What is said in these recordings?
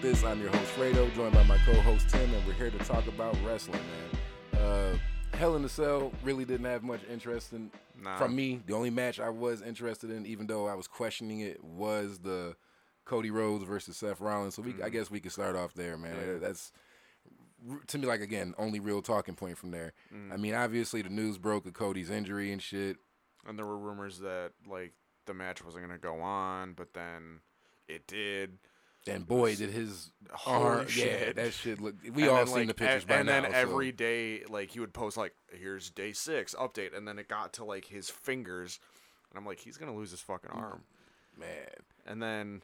This. I'm your host Fredo, joined by my co-host Tim, and we're here to talk about wrestling, man. Uh, Hell in the Cell really didn't have much interest in Nah. from me. The only match I was interested in, even though I was questioning it, was the Cody Rhodes versus Seth Rollins. So we, I guess we could start off there, man. Mm-hmm. Yeah. That's to me like again only real talking point from there. Mm. I mean, obviously the news broke of Cody's injury and shit. And there were rumors that like the match wasn't gonna go on, but then it did. And boy, did his Holy arm, yeah, that shit look. We And all then, seen like, the pictures by and now. then so- every day, like he would post like, "Here's day six update," and then it got to like his fingers, and I'm like, he's gonna lose his fucking arm. man, And then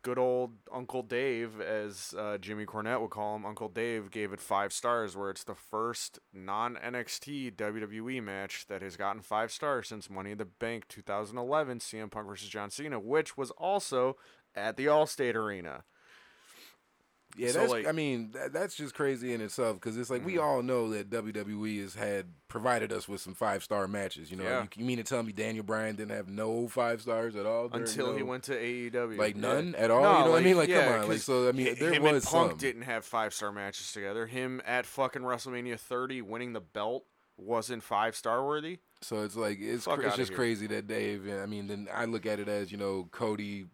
good old Uncle Dave, as uh, Jimmy Cornette would call him, Uncle Dave gave it five stars, where it's the first non NXT WWE match that has gotten five stars since Money in the Bank 2011, CM Punk versus John Cena, which was also at the Allstate Arena. yeah, So, that's. like- I mean, that, that's just crazy in itself because it's like we Mhm. all know that WWE has had provided us with some five star matches. You know, Yeah. you, you mean to tell me Daniel Bryan didn't have no five stars at all Until you he went to AEW. like Yeah. none at all? No, you know what I mean? Like, yeah, come on, like so. I mean, there him was and Punk some. didn't have five star matches together. Him at fucking WrestleMania 30 winning the belt wasn't five star worthy. So it's like it's cra- it's just here. crazy that Dave. I mean, then I look at it as you know Cody.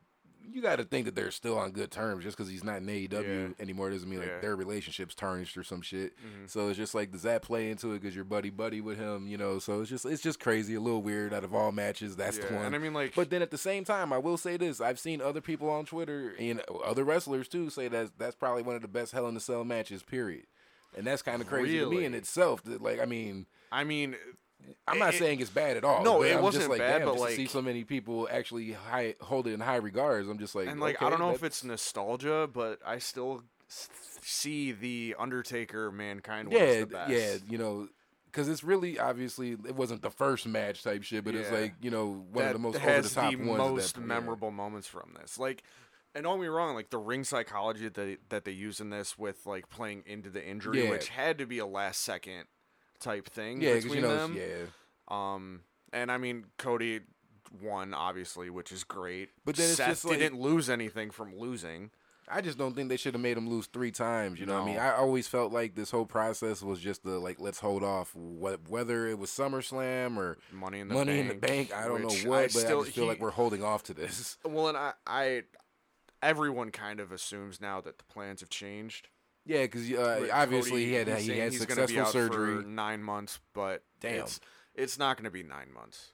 You got to think that they're still on good terms just because he's not in AEW Yeah. anymore doesn't mean like Yeah. their relationship's tarnished or some shit. Mhm. So it's just like does that play into it because you're buddy buddy with him, you know? So it's just it's just crazy, a little weird. Out of all matches, that's the one. And I mean, like, But then at the same time, I will say this: I've seen other people on Twitter and other wrestlers too say that that's probably one of the best Hell in the Cell matches. Period. And that's kind of crazy to me in itself. That like, I mean, I mean, I'm not It- saying it's bad at all. No, it I'm wasn't just like, bad, but, just to see so many people actually high, hold it in high regards. I'm just like, and like, I don't know if it's nostalgia, but I still see the Undertaker Mankind yeah, was the best. yeah, you know, because it's really obviously it wasn't the first match type shit, but it's like you know one that of the most over the top ones. most yeah. memorable moments from this. Like, and don't get me wrong, like the ring psychology that they, that they use in this with like playing into the injury, Yeah. which had to be a last second type thing Yeah, between you know, them. yeah. Um, and I mean Cody won obviously, which is great. But then it's Seth just didn't lose anything from losing. I just don't think they should have made him lose three times. You know, what I mean, I always felt like this whole process was just the like, let's hold off. What whether it was SummerSlam or Money in the Money bank, in the Bank, I don't know what, but still, I just feel like we're holding off to this. well, and I, I, everyone kind of assumes now that the plans have changed. Yeah, because uh, obviously Cody, he had he's he saying had he's gonna be successful out surgery. for nine months, but Damn. it's it's not going to be nine months.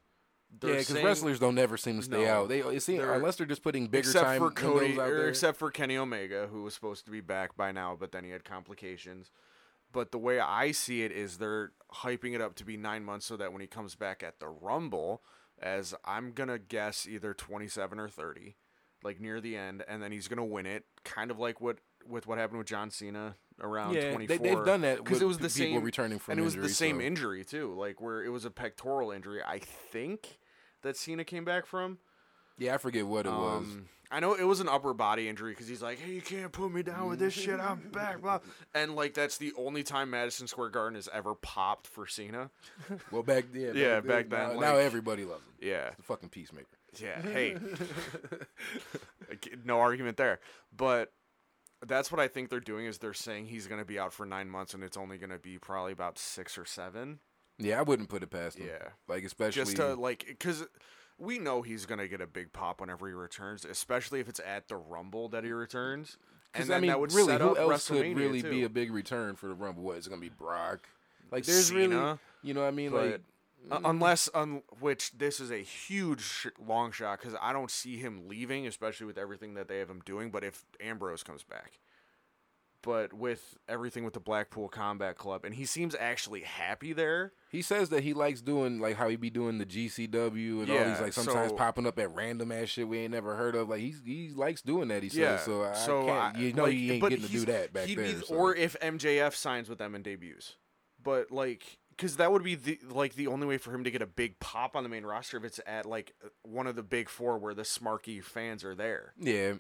Yeah, They're because saying- wrestlers don't never seem to stay No. out. They it seem, They're- unless they're just putting bigger except time for Cody, windows out or there. except for Kenny Omega, who was supposed to be back by now, but then he had complications. But the way I see it is they're hyping it up to be nine months so that when he comes back at the Rumble, as I'm gonna guess either 27 or 30, like near the end, and then he's gonna win it, kind of like what with what happened with John Cena around yeah, 24. they, they've done that because it was the same returning from and it was injury, the same so- injury too, like where it was a pectoral injury. I think that Cena came back from. Yeah, I forget what it was. Um, I know it was an upper body injury because he's like, "Hey, you can't put me down with this shit. I'm back." Blah. And like that's the only time Madison Square Garden has ever popped for Cena. Well, back yeah, Yeah, back then, now like- everybody loves him. Yeah, The fucking peacemaker. yeah. Hey, no argument there. But that's what I think they're doing is they're saying he's going to be out for nine months and it's only going to be probably about six or seven. Yeah, I wouldn't put it past him. Yeah. like especially just to like because we know he's gonna get a big pop whenever he returns, especially if it's at the Rumble that he returns. Because And I mean, that would really, set who up else could really too. be a big return for the Rumble? What is it gonna be? Brock? Like, there's really, you know, what I mean, like, uh, unless un, which this is a huge sh- long shot because I don't see him leaving, especially with everything that they have him doing. But if Ambrose comes back, but with everything with the Blackpool Combat Club, and he seems actually happy there. he says that he likes doing like how he be doing the GCW and all Yeah, these like sometimes so- popping up at random ass shit we ain't never heard of. Like he's he likes doing that. He says Yeah, so. I so can't, I- you know like, he ain't but getting to do he's- that back he'd there. so. Or if MJF signs with them and debuts, but like, because that would be the like the only way for him to get a big pop on the main roster if it's at like one of the big four where the smarky fans are there. Yeah.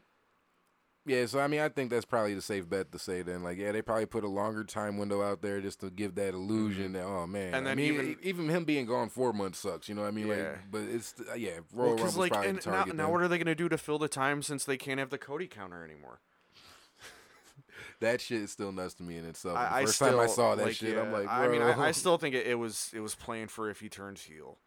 Yeah, so I mean, I think that's probably the safe bet to say then. Like, yeah, they probably put a longer time window out there just to give that illusion that, oh man. Mm-hmm. And I mean, even- even him being gone four months sucks. You know what I mean? Yeah. Like, but it's uh, yeah, Royal Because Rumble's like, probably and the now, now then. what are they gonna do to fill the time since they can't have the Cody counter anymore? That shit is still nuts to me in itself. I, the I first still, time I saw that like, shit, yeah, I'm like, I mean, I, I still think it, it was it was playing for if he turns heel,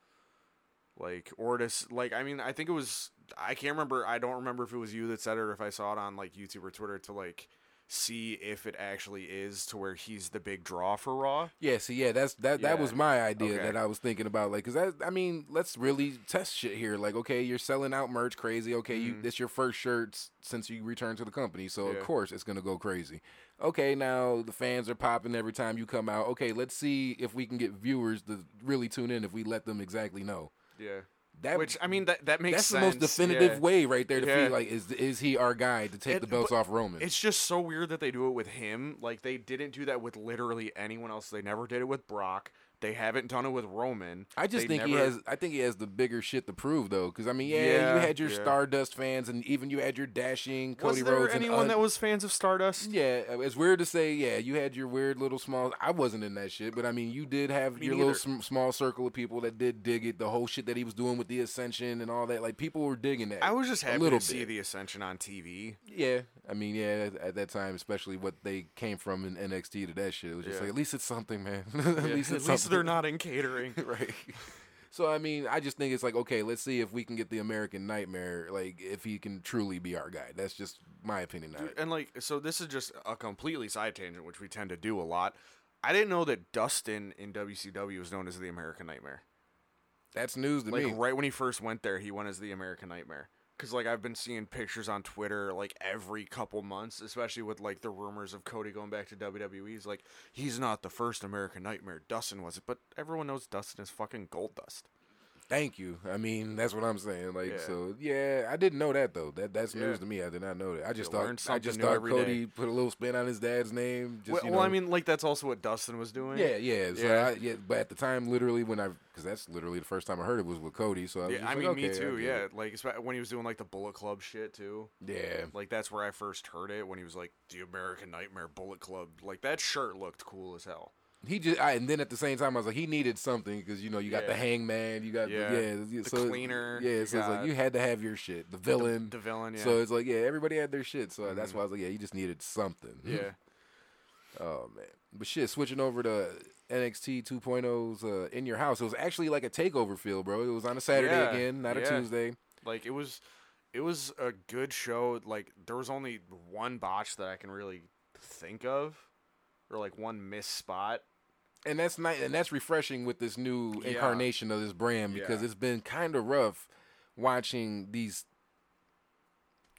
like or to like. I mean, I think it was. I can't remember. I don't remember if it was you that said it or if I saw it on like YouTube or Twitter to like see if it actually is to where he's the big draw for Raw. Yeah, see, yeah, that's that. That was my idea Okay. that I was thinking about, like, cause that, I mean, let's really test shit here. Like, okay, you're selling out merch crazy. Okay, you Mhm. this your first shirt s- since you returned to the company, so Yeah. of course it's gonna go crazy. Okay, now the fans are popping every time you come out. Okay, let's see if we can get viewers to really tune in if we let them exactly know. Yeah. That Which I mean that that makes sense. that's sense. the most definitive yeah. way right there to Yeah. feel like is is he our guy to take It- the belts off Roman? It's just so weird that they do it with him. Like they didn't do that with literally anyone else. They never did it with Brock. They haven't done it with Roman. I just They think he has. I think he has the bigger shit to prove, though. Because I mean, yeah, Yeah, you had your yeah. Stardust fans, and even you had your dashing Cody Was there Rhodes. anyone and, that was fans of Stardust? Yeah, uh, it's weird to say. Yeah, you had your weird little small. I wasn't in that shit, but I mean, you did have Me your little sm- small circle of people that did dig it. The whole shit that he was doing with the Ascension and all that. Like people were digging that. I was just happy to see the Ascension on TV. Yeah, I mean, yeah, at, at that time, especially what they came from in NXT to that shit, it was just Yeah. like at least it's something, man. at least it's something. They're not in catering. right. So I mean, I just think it's like okay, let's see if we can get the American Nightmare, like if he can truly be our guy. That's just my opinion on it. and like, so this is just a completely side tangent, which we tend to do a lot. I didn't know that Dustin in WCW was known as the American Nightmare. That's news to like me. right when he first went there, he went as the American Nightmare. Cause like I've been seeing pictures on Twitter like every couple months, especially with like the rumors of Cody going back to WWE. He's like, he's not the first American Nightmare. Dustin was it, but everyone knows Dustin is fucking Gold Dust. Thank you. I mean, that's what I'm saying. Like, Yeah. so yeah, I didn't know that though. That that's Yeah. news to me. I did not know that. I just You thought I just thought Cody put a little spin on his dad's name. Just well, you well, I mean, like that's also what Dustin was doing. yeah, yeah. So Yeah. I, yeah, but at the time, literally when I, because that's literally the first time I heard it was with Cody. So I was Yeah, I like, mean, okay, me too. Yeah, it. like when he was doing like the Bullet Club shit too. yeah. Like that's where I first heard it when he was like the American Nightmare Bullet Club. Like that shirt looked cool as hell. He just, I, and then at the same time, I was like, he needed something because you know you got the hangman, you got Yeah. the, yeah, yeah, The so cleaner, yeah. So it's like you had to have your shit, the villain. The villain, yeah. So it's like, yeah, everybody had their shit. So that's Mhm. why I was like, yeah, you just needed something. yeah. Oh man, but shit, switching over to NXT 2.0's uh, in your house. It was actually like a takeover feel, bro. It was on a Saturday Yeah, again, not a. Tuesday. Like it was it was a good show. Like there was only one botch that I can really think of. Or like one missed spot. And that's nice, and that's refreshing with this new Yeah. incarnation of this brand because Yeah. it's been kind of rough watching these.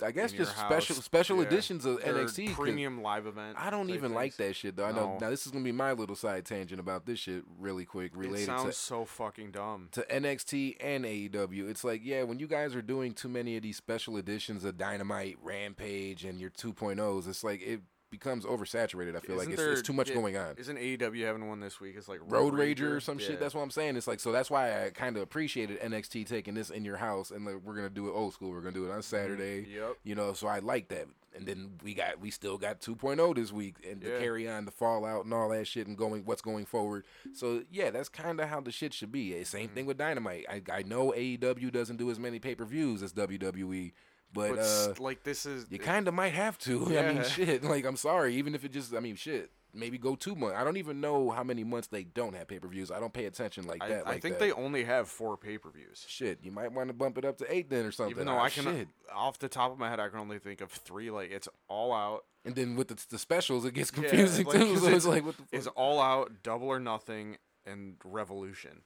I guess just special house, special yeah. editions of Their NXT. premium live event. I don't even like that shit though. I know No. now this is gonna be my little side tangent about this shit really quick It related sounds to so fucking dumb. to NXT and AEW. It's like, yeah, when you guys are doing too many of these special editions of Dynamite, Rampage, and your 2.0s, it's like it becomes oversaturated. I feel like Isn't it's, there- it's too much yeah, going on. Isn't AEW having one this week? It's like Road Rager or some Yeah. shit. That's what I'm saying. It's like so. That's why I kind of appreciated NXT taking this in your house, and like we're gonna do it old school. We're gonna do it on Saturday. Yep. You know, so I like that. And then we got we still got 2.0 this week, and to Yeah. carry on the fallout and all that shit, and going what's going forward. So yeah, that's kind of how the shit should be. Eh, Same Mm-hmm. thing with Dynamite. I I know AEW doesn't do as many pay per views as WWE, but, But, uh, like this is you kind of might have to. I mean, shit. Like, I'm sorry. Even if it just, I mean, shit. Maybe go two months. I don't even know how many months they don't have pay per views. I don't pay attention like I, that. I like think that. they only have four pay per views. Shit, you might want to bump it up to eight then or something. Even though Ah, I can, shit. off the top of my head, I can only think of three. Like it's all out. And then with the, the specials, it gets Yeah, confusing like, too. So it's- it's like, what the Is fuck? all out, double or nothing, and revolution.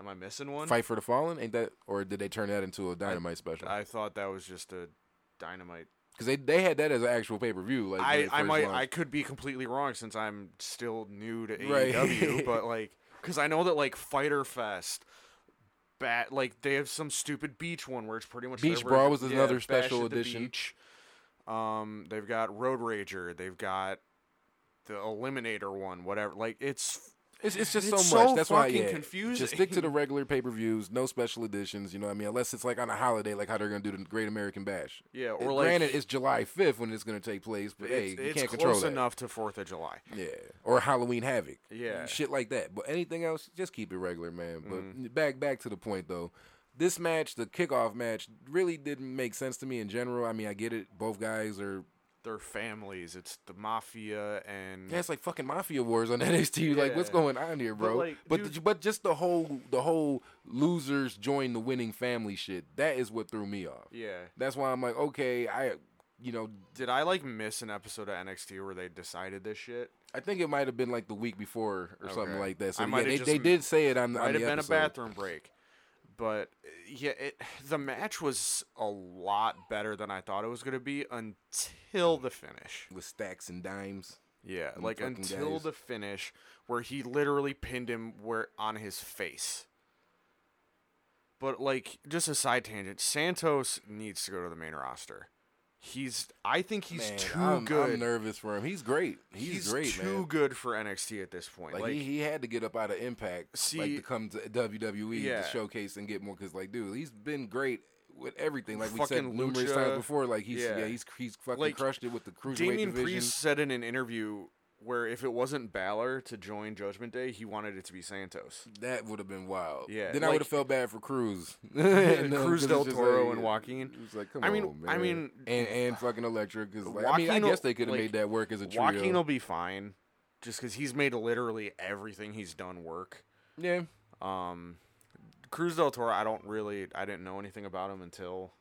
Am I missing one? Fight for the Fallen? Ain't that, or did they turn that into a Dynamite special? I thought that was just a dynamite. Because they they had that as an actual pay per view. Like I, I might I could be completely wrong since I'm still new to Right. AEW, but like because I know that like Fyter Fest, bat like they have some stupid beach one where it's pretty much Beach Brawl was yeah, another special edition. Beach. Um, they've got Road Rager, they've got the Eliminator one, whatever. Like it's It's, it's just It's so much. so That's why, yeah. confusing. Just stick to the regular pay per views, no special editions. You know what I mean? Unless it's like on a holiday, like how they're gonna do the Great American Bash. yeah, Or like granted, it's July 5th when it's gonna take place, but hey, you can't control that. It's close enough to Fourth of July. Yeah, or Halloween Havoc. Yeah. shit like that. But anything else, just keep it regular, man. But Mm-hmm. back back to the point though. This match, the kickoff match, really didn't make sense to me in general. I mean, I get it. Both guys are their families. It's the mafia and Yeah, it's like fucking mafia wars on NXT. Like, what's going on here, But, bro? like, But dude- but just the whole the whole losers join the winning family shit. That is what threw me off. yeah. That's why I'm like, okay, I, you know, Did I like miss an episode of NXT where they decided this shit? I think it might have been like the week before or something like that. So I yeah, might they, they did say it on, Might the have been episode. a bathroom break, but uh, yeah, it, the match was a lot better than I thought it was gonna be until the finish. with stacks and dimes. Yeah, Them like until guys. the finish where he literally pinned him where on his face. But like just a side tangent, Santos needs to go to the main roster. He's I think he's Man, too I'm, good. I'm nervous for him. He's great. He's, great, too man. good for NXT at this point. Like, Like, he, he had to get up out of Impact, like See- to come to WWE Yeah. to showcase and get more. Because like, dude, he's been great with everything. Like we said numerous Lucha. times before. Like he's yeah, Yeah. he's he's fucking Like, crushed it with the cruiserweight Damian division. Priest said in an interview where if it wasn't Balor to join Judgment Day, he wanted it to be Santos. That would have been wild. Yeah, Then I would have felt bad for Cruz. And Cruz del Toro like- and Joaquin. It was like, come I mean- on, I mean- and and fucking Elektra because like, I mean, I guess they could have like, made that work as a trio. Joaquin will be fine, just because he's made literally everything he's done work. yeah, Um, Cruz del Toro, I don't really, I didn't know anything about him until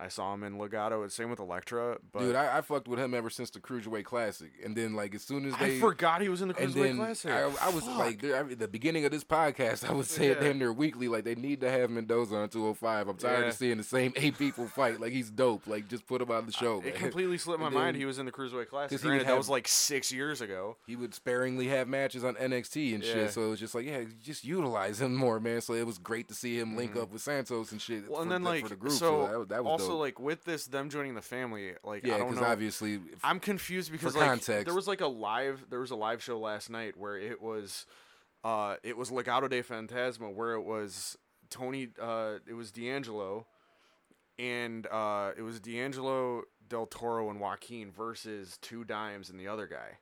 I saw him in Legado. Same with Elektra, but dude, I, I fucked with him ever since the Cruiserweight Classic, and then like as soon as I they forgot he was in the Cruiserweight Classic. I, I was like, I the beginning of this podcast, I would say it Yeah. damn near weekly. Like, they need to have Mendoza on 205. I'm tired Yeah. of seeing the same eight people fight. Like, he's dope. Like, just put him on the show, it completely slipped my And mind. then- He was in the Cruiserweight Classic. 'cause he would Granted, that was like six years ago. He would sparingly have matches on NXT and Yeah. shit. So it was just like, yeah, just utilize him more, man. So it was great to see him link up with Santos and shit. Mm-hmm. Well, for, and then the, like for the group. so, So, that, was- that was also dope. Like with this them joining the family, like yeah, I don't because know. obviously, if- I'm confused because like context. there was like a live there was a live show last night where it was uh it was Legado de Fantasma where it was Tony uh it was D'Angelo and uh it was D'Angelo Del Toro and Joaquin versus two dimes and the other guy.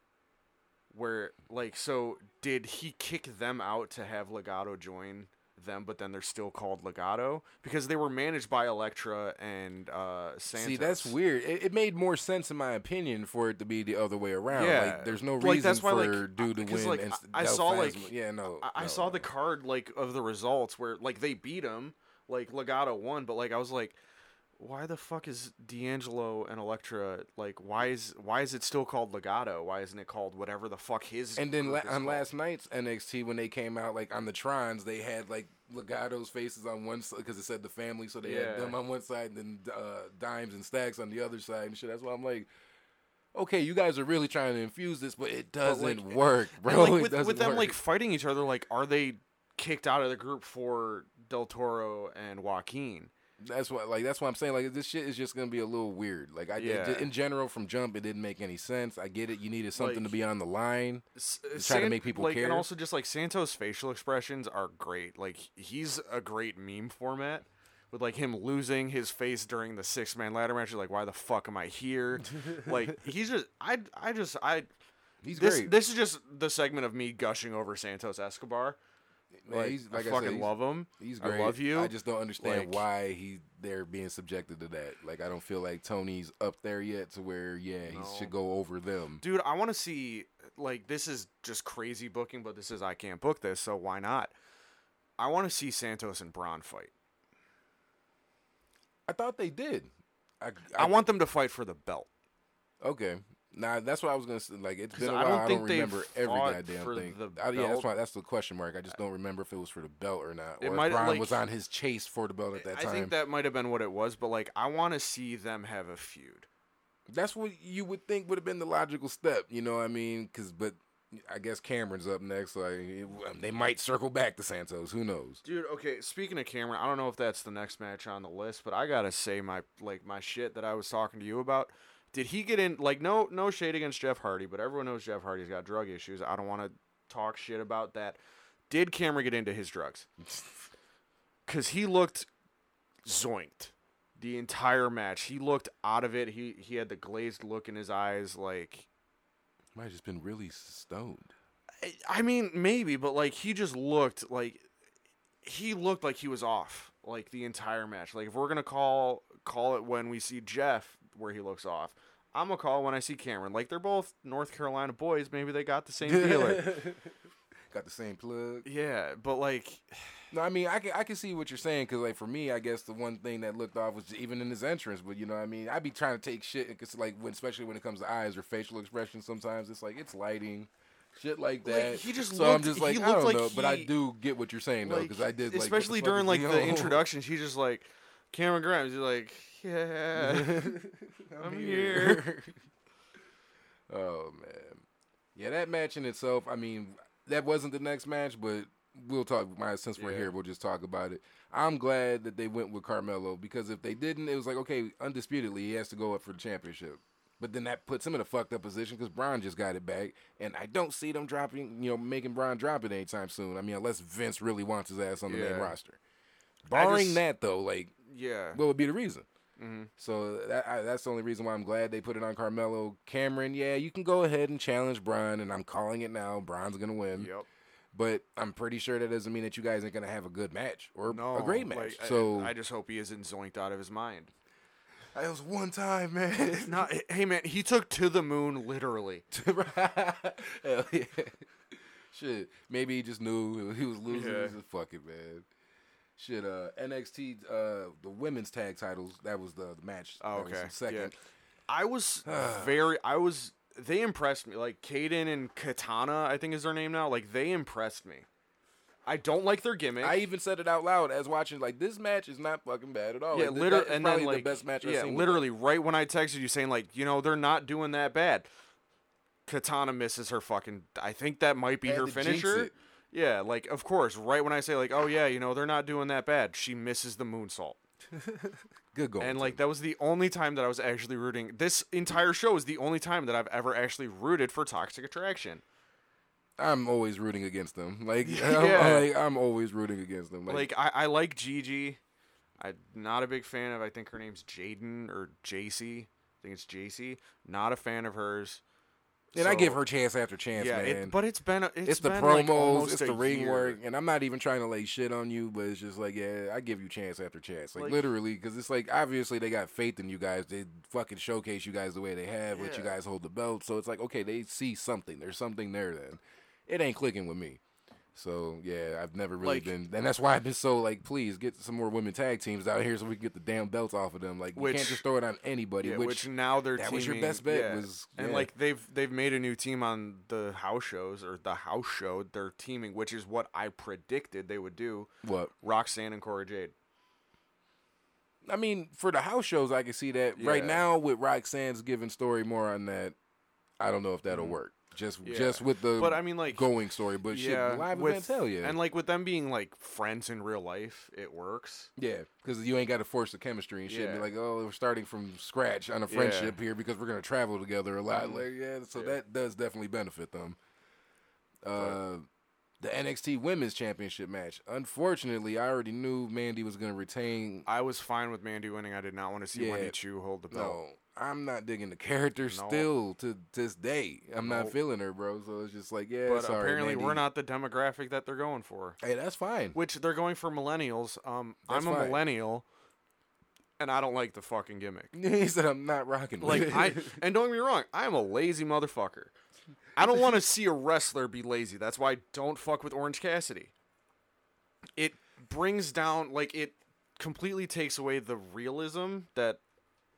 Where like so did he kick them out to have Legado join them, but then they're still called Legado because they were managed by Elektra and uh, Santos. See, that's weird. It, it made more sense, in my opinion, for it to be the other way around. Yeah. Like, there's no Like, reason that's why, for like, dude to win. like, and I- saw, like- yeah, no, I, I no, saw no. the card like of the results where like they beat him, like Legado won, but like I was like, why the fuck is D'Angelo and Elektra like? Why is why is it still called Legado? Why isn't it called whatever the fuck his? And then la- is on called? last night's NXT, when they came out, like on the Trons, they had like Legado's faces on one side because it said the family, so they Yeah. had them on one side, and then uh, Dimes and Stacks on the other side and shit. That's why I'm like, okay, you guys are really trying to infuse this, but it doesn't like, work, bro. like, It with, with them work. like fighting each other, like are they kicked out of the group for Del Toro and Joaquin? That's what, like, that's what I'm saying. Like, this shit is just gonna be a little weird. Like, I, Yeah. it- in general, from jump, it didn't make any sense. I get it. You needed something to be on the line. S- uh, try to make people like, care. and also just like Santos' facial expressions are great. Like he's a great meme format with like him losing his face during the six man ladder match. Like, why the fuck am I here? like he's just, I, I just, I. He's This great. this is just the segment of me gushing over Santos Escobar. Man, Like, he's- like I I fucking said, love him. He's great. I love you. I just don't understand Like- why he they're being subjected to that. Like I don't feel like Tony's up there yet to where yeah he should go over them. Dude, I want to see like this is just crazy booking, but this is I can't book this, so why not? I want to see Santos and Bron fight. I thought they did. I, I want them to fight for the belt. okay. Nah, that's what I was gonna say. Like it's been a I while. don't I don't remember every goddamn thing. I- yeah, that's why that's the question mark. I just don't remember if it was for the belt or not, It or might- if Bron like- was on his chase for the belt at that I time. I think that might have been what it was, but like I want to see them have a feud. That's what you would think would have been the logical step. You know what I mean? Because but. I guess Cameron's up next. Like I, um, they might circle back to Santos. Who knows? Dude, okay, speaking of Cameron, I don't know if that's the next match on the list, but I got to say my like my shit that I was talking to you about. Did he get in like no no shade against Jeff Hardy, but everyone knows Jeff Hardy's got drug issues. I don't want to talk shit about that. Did Cameron get into his drugs? Cuz he looked zoinked the entire match. He looked out of it. He he had the glazed look in his eyes like Might have just been really stoned. I- I mean, maybe, but like he just looked like he looked like he was off like the entire match. Like if we're gonna call call it when we see Jeff where he looks off, I'm gonna call when I see Cameron. Like they're both North Carolina boys. Maybe they got the same dealer. Got the same plug. yeah, but like, No, I mean I can I can see what you're saying because like for me, I guess the one thing that looked off was even in his entrance. But you know, what I mean, I'd be trying to take shit because like when especially when it comes to eyes or facial expression, sometimes it's like it's lighting. Shit like that. Like, he just so I'm just like I don't like know, but I do get what you're saying though because I did, like, especially fuck during like the on? introductions. He's just like Cameron Grimes. He's like, yeah, I'm here. oh man, yeah, that match in itself. I mean, that wasn't the next match, but we'll talk. Since we're Yeah. here, we'll just talk about it. I'm glad that they went with Carmelo because if they didn't, it was like okay, undisputedly he has to go up for the championship. But then that puts him in a fucked up position because Bron just got it back, and I don't see them dropping, you know, making Bron drop it anytime soon. I mean, unless Vince really wants his ass on the main roster. Barring just- that, though, like, yeah, what would be the reason? hmm So that, I, that's the only reason why I'm glad they put it on Carmelo. Cameron, yeah, you can go ahead and challenge Bron, and I'm calling it now. Bron's gonna win, yep. but I'm pretty sure that doesn't mean that you guys ain't gonna have a good match or No, a great match. like, so I, just hope he isn't zoinked out of his mind. it was one time, man. Not, hey man, he took to the moon literally. Hell yeah. Shit, maybe he just knew he was losing. Yeah. He's just fuck it, man. Shit, uh, NXT, uh, the women's tag titles. That was the, the match. Oh, okay, second. yeah. I was very, I was. They impressed me. Like Kayden and Katana, I think is their name now. Like they impressed me. I don't like their gimmick. I even said it out loud as watching. Like this match is not fucking bad at all. yeah, Like, literally, and probably then like the best match I've yeah, literally right when I texted you saying like, you know, they're not doing that bad. Katana misses her fucking. I think that might be her finisher. Yeah, like of course, right when I say like, oh yeah, you know, they're not doing that bad. She misses the moonsault. Good going. And like that was the only time that I was actually rooting. This entire show is the only time that I've ever actually rooted for Toxic Attraction. I'm always rooting against them. Like, Yeah. I'm, like, I'm always rooting against them. Like, Like I, I like Gigi. I'm not a big fan of. I think her name's Jaden or JC. I think it's JC. Not a fan of hers. And I give So, her chance after chance, yeah, man. it, but it's been it's, it's the been, promos, almost it's the ring year. work, and I'm not even trying to lay shit on you, but it's just like, yeah, I give you chance after chance, like, Like- literally, because it's like obviously they got faith in you guys. They fucking showcase you guys the way they have, let you guys hold the belt. So it's like, okay, they see something. There's something there. Then it ain't clicking with me. So yeah, I've never really Like- been, and that's why I've been so like, please get some more women tag teams out here so we can get the damn belts off of them. Like, you can't just throw it on anybody. Yeah, which, which, now they're that was your best bet yeah. was- and like they've they've made a new team on the house shows or the house show. They're teaming, which is what I predicted they would do. what Roxanne and Cora Jade. I mean, for the house shows, I can see that. Right now, with Roxanne's giving story more on that, I don't know if that'll Mhm. work. Just Yeah. just with the But I mean, like going story, but yeah, shit, live with, events, hell yeah, And like with them being like friends in real life, it works. yeah, because you ain't got to force the chemistry and shit. and Be like, oh, we're starting from scratch on a Yeah. friendship here because we're gonna travel together a lot. Mhm. Like, yeah, so Yeah. that does definitely benefit them. Uh, the NXT Women's Championship match. Unfortunately, I already knew Mandy was gonna retain. I was fine with Mandy winning. I did not want to see Yeah. Wendy Choo hold the belt. No, I'm not digging the character No. still to this day. I'm not feeling her, bro. So it's just like, yeah, but sorry, apparently, Mandy. we're not the demographic that they're going for. Hey, that's fine. Which they're going for millennials. Um, That's I'm a fine. millennial, and I don't like the fucking gimmick. he said I'm not rocking. Like. I and don't get me wrong, I am a lazy motherfucker. I don't want to see a wrestler be lazy. That's why I don't fuck with Orange Cassidy. It brings down like it completely takes away the realism that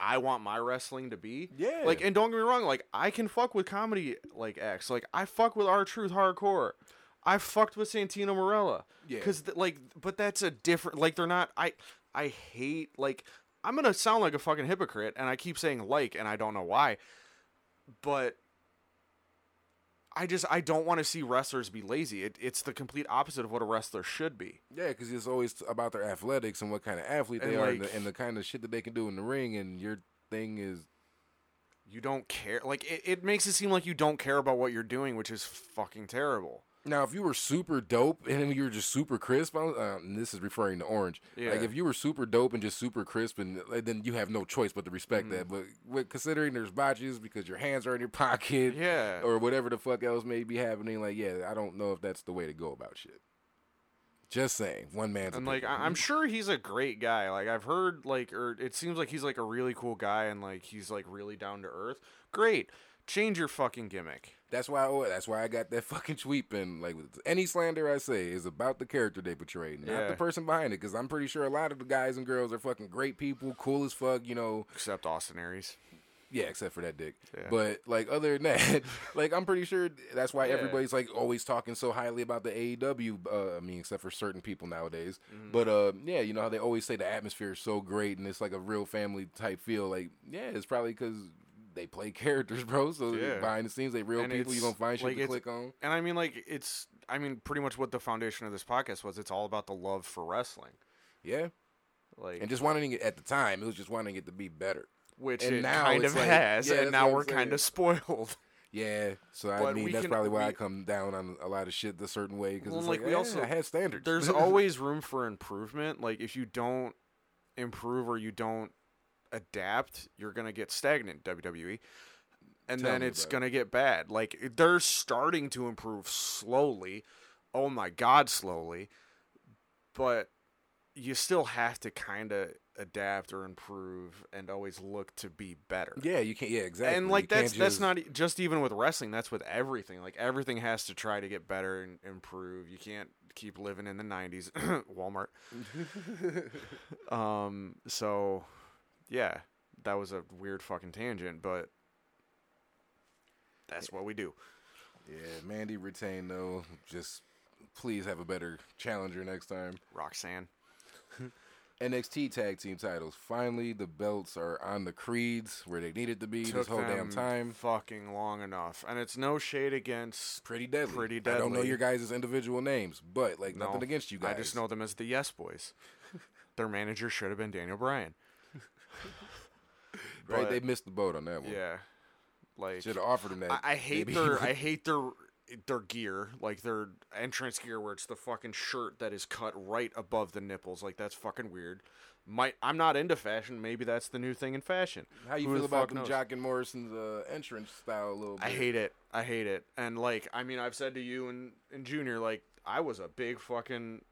I want my wrestling to be. yeah, Like and don't get me wrong, like I can fuck with comedy like X. Like I fuck with R-Truth hardcore. I fucked with Santino Marella. yeah, Cause th- like, but that's a different. Like, they're not. I I hate like. I'm gonna sound like a fucking hypocrite, and I keep saying like, and I don't know why. But I just I don't want to see wrestlers be lazy. It, it's the complete opposite of what a wrestler should be. yeah, because it's always about their athletics and what kind of athlete they And, are, and the, and the kind of shit that they can do in the ring. And your thing is, You don't care. Like it, it makes it seem like you don't care about what you're doing, which is fucking terrible. Now if you were super dope and you were just super crisp, was- uh, and this is referring to Orange. Yeah. Like if you were super dope and just super crisp, and then you have no choice but to respect Mm-hmm. that. But considering there's botches because your hands are in your pocket, Yeah. or whatever the fuck else may be happening, like yeah, I don't know if that's the way to go about shit. Just saying, one man's and like. I- I'm sure he's a great guy. Like I've heard like or it seems like he's like a really cool guy and like he's like really down to earth. Great. Change your fucking gimmick. That's why. I, that's why I got that fucking tweet pin. Like any slander I say is about the character they portray, not Yeah. the person behind it. Because I'm pretty sure a lot of the guys and girls are fucking great people, cool as fuck. You know, Except Austin Aries. yeah, except for that dick. Yeah. But like other than that, like I'm pretty sure that's why Yeah. everybody's like always talking so highly about the AEW. Uh, I mean, except for certain people nowadays. Mm-hmm. But uh, yeah, you know how they always say the atmosphere is so great and it's like a real family type feel. Like yeah, it's probably because they play characters, bro. So Yeah. behind the scenes, they real And people. You gonna find shit like, to click on. And I mean like it's I mean pretty much what the foundation of this podcast was. It's all about the love for wrestling. Yeah, Like and just wanting it at the time, it was just wanting it to be better. which and it now kind of like- has, yeah, and now we're kind of spoiled. Yeah, so I But mean that's can- probably why I come down on a lot of shit the certain way because Well, it's like, like, we eh, also- I had standards. There's always room for improvement. Like if you don't improve or you don't adapt, you're gonna get stagnant. WWE. And Tell then it's it. gonna get bad. Like they're starting to improve slowly. Oh my god, slowly. But you still have to kind of adapt or improve and always look to be better. yeah, you can't. Yeah, exactly. And like can't that's that's just- not just even with wrestling. That's with everything. Like everything has to try to get better and improve. You can't keep living in the '90s. Walmart. um. So, yeah, that was a weird fucking tangent, but that's what we do. Yeah, Mandy retained though. Just please have a better challenger next time. Roxanne. NXT tag team titles. Finally, the belts are on the creeds where they needed to be Took this whole damn time. fucking long enough, and it's no shade against. Pretty deadly. Pretty Deadly. I don't know your guys' individual names, but like No, nothing against you guys. I just know them as the Yes Boys. Their manager should have been Daniel Bryan. Right? but- They missed the boat on that one. Yeah, like Should have offered them that. I, I hate their I hate their their gear, like their entrance gear, where it's the fucking shirt that is cut right above the nipples. Like that's fucking weird. Might I'm not into fashion. Maybe that's the new thing in fashion. How you Who feel the about them knows? Jock and Morrison's uh, entrance style a little bit? I hate it. I hate it. And like, I mean, I've said to you and, and Junior, like, I was a big fucking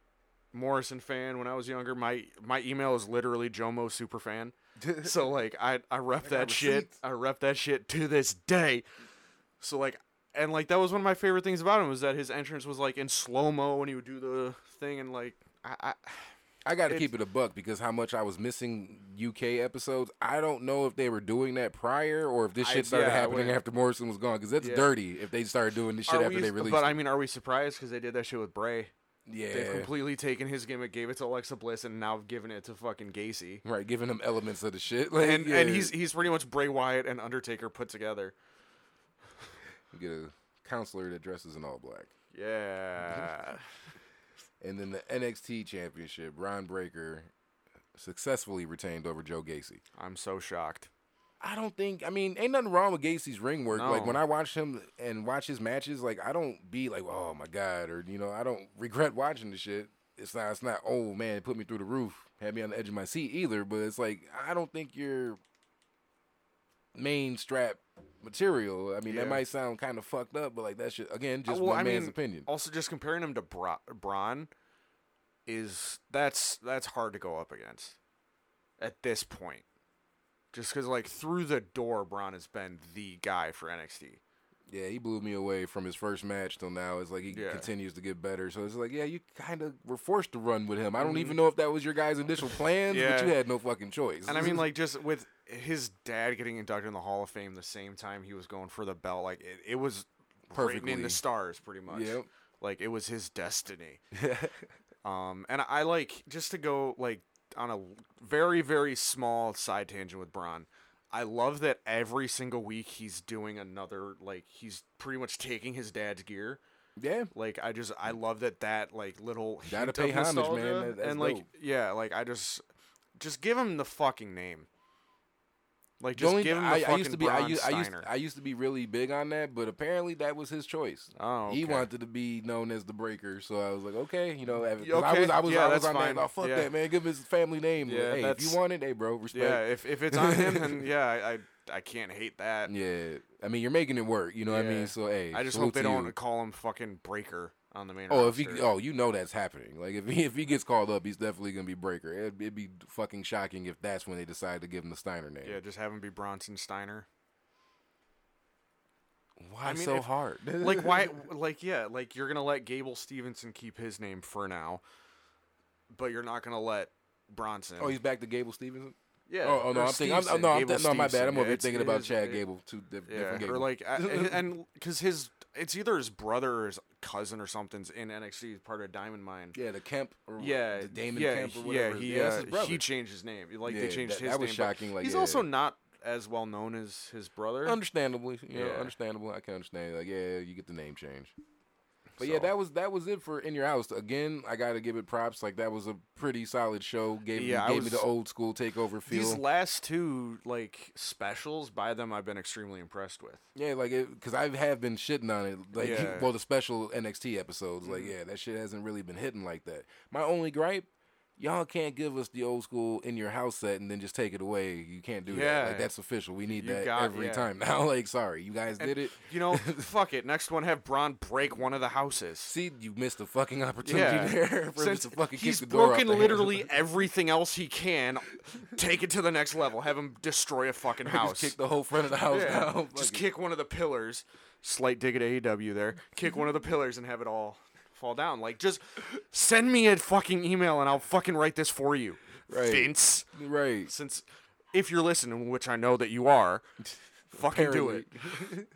Morrison fan when I was younger. My my email is literally Jomo super fan. so like, I I rep got that shit. I rep that shit to this day. So like, and like that was one of my favorite things about him was that his entrance was like in slow mo and he would do the thing and like I. I I got to keep it a buck because how much I was missing UK episodes. I don't know if they were doing that prior or if this I- shit started yeah, happening after Morrison was gone. Because that's Yeah. dirty if they started doing this shit are after we- they released but it. I mean, are we surprised because they did that shit with Bray? Yeah, They've completely taken his gimmick, gave it to Alexa Bliss, and now given it to fucking Gacy. right, giving him elements of the shit. Like, and yeah. and he's he's pretty much Bray Wyatt and Undertaker put together. You get a counselor that dresses in all black. Yeah. And then the NXT championship, Bron Breakker successfully retained over Joe Gacy. I'm so shocked. I don't think. I mean, ain't nothing wrong with Gacy's ring work. Like when I watch him and watch his matches, like I don't be like, oh my god, or you know, I don't regret watching the shit. It's not. It's not. Oh man, it put me through the roof, had me on the edge of my seat either. But it's like I don't think you're main strap material. I mean, Yeah. that might sound kind of fucked up, but like that's just again just Uh, well, one I man's mean, opinion. Also, just comparing him to Bra- Bron is that's that's hard to go up against at this point. Just because, like, through the door, Bron has been the guy for NXT. Yeah, he blew me away from his first match till now. It's like he Yeah. continues to get better. So it's like, yeah, you kind of were forced to run with him. I don't Mhm. even know if that was your guys' initial plans, Yeah. but you had no fucking choice. And I mean, like, just with his dad getting inducted in the Hall of Fame the same time he was going for the belt, like, it, it was written in the stars, pretty much. Yep. Like, it was his destiny. Um, and I like just to go like on a very very small side tangent with Bron. I love that every single week he's doing another like he's pretty much taking his dad's gear. yeah, Like I just I love that that like little Gotta pay homage, man. That- and like dope. yeah, like I just just give him the fucking name. Like just only- give him the I, fucking I used to be, I used, I used. I used to be really big on that, but apparently that was his choice. oh, He wanted to be known as the Breakker, so I was like, okay, you know, 'cause I was, I was, yeah, I was on fine. that. Oh, fuck Yeah. that, man. Give him his family name. Yeah, hey, if you want it, hey, bro, respect. Yeah, if if it's on him, then yeah, I I, I can't hate that. Yeah, I mean, you're making it work. You know what I mean? So hey, I just hope they don't you. call him fucking Breakker on the main. Oh, if he, oh, you know that's happening. Like if he if he gets called up, he's definitely gonna be breaker. It'd, it'd be fucking shocking if that's when they decide to give him the Steiner name. yeah, just have him be Bronson Steiner. Why I mean, so if- hard? like why? Like yeah, like you're gonna let Gable Stevenson keep his name for now, but you're not gonna let Bronson. Oh, he's back to Gable Stevenson. yeah. Oh, oh no, I'm thinking. I'm, no, I'm th- no, my bad. I'm over Yeah, thinking about Chad it- Gable. Two diff- Yeah, different or like, I- and because his, it's either his brother or his cousin or something's in NXT, he's part of Diamond Mine. yeah, the Kemp. Or Yeah, the Damon yeah, Kemp or whatever. yeah, he, that's uh, he changed his name. Like Yeah, they changed that- his that was name. shocking, like, he's yeah. also not as well known as his brother. Understandably, you know, Yeah. understandable. I can understand. Like, yeah, you get the name change. But yeah, that was that was it for in your house. Again, I got to give it props. Like that was a pretty solid show. Gave, Yeah, I gave me the old school takeover feel. These last two like specials by them, I've been extremely impressed with. Yeah, like because I have been shitting on it. Like, Yeah. Mm-hmm. well, the special NXT episodes, like, yeah, that shit hasn't really been hitting like that. My only gripe, y'all can't give us the old school in your house set and then just take it away. You can't do that. Like that's official. We need You that got- every yeah. time now. Like, sorry, you guys did it. You know, fuck it. Next one, have Bron break one of the houses. See, you missed a fucking opportunity Yeah, there for him since to fucking he's kick the door broken the literally everything else he can, take it to the next level. Have him destroy a fucking house. Kick the whole front of the house Yeah, down. Just kick one of the pillars. Slight dig at AEW there. Kick one of the pillars and have it all fall down. Like, just send me a fucking email and I'll fucking write this for you, Right. Vince. Right. Since if you're listening, which I know that you are, fucking do it.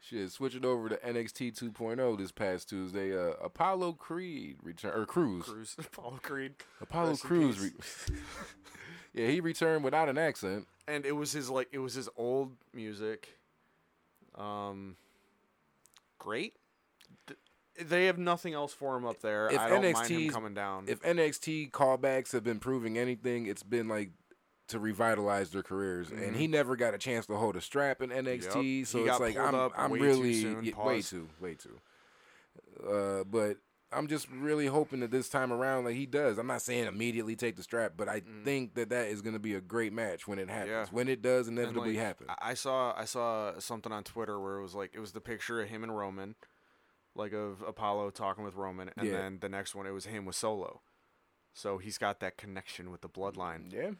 Shit, switching over to NXT 2.0 this past Tuesday, uh, Apollo Creed return or Crews. Crews, Apollo Creed, Apollo Rest Crews. Re- yeah, he returned without an accent. and it was his like it was his old music. Um, great. Th- They have nothing else for him up there. If I don't mind him coming down. If NXT callbacks have been proving anything, it's been like to revitalize their careers. And he never got a chance to hold a strap in NXT, Mm-hmm. Yep. so He it's like I'm up I'm way too really soon. yeah, way too way too. Uh, but I'm just really hoping that this time around, like he does. I'm not saying immediately take the strap, but I think that that is going to be a great match when it happens. Mm. Yeah. When it does inevitably like, happen. I saw I saw something on Twitter where it was like it was the picture of him and Roman, like of Apollo talking with Roman, and Yeah. then the next one it was him with Solo. So he's got that connection with the bloodline. yeah.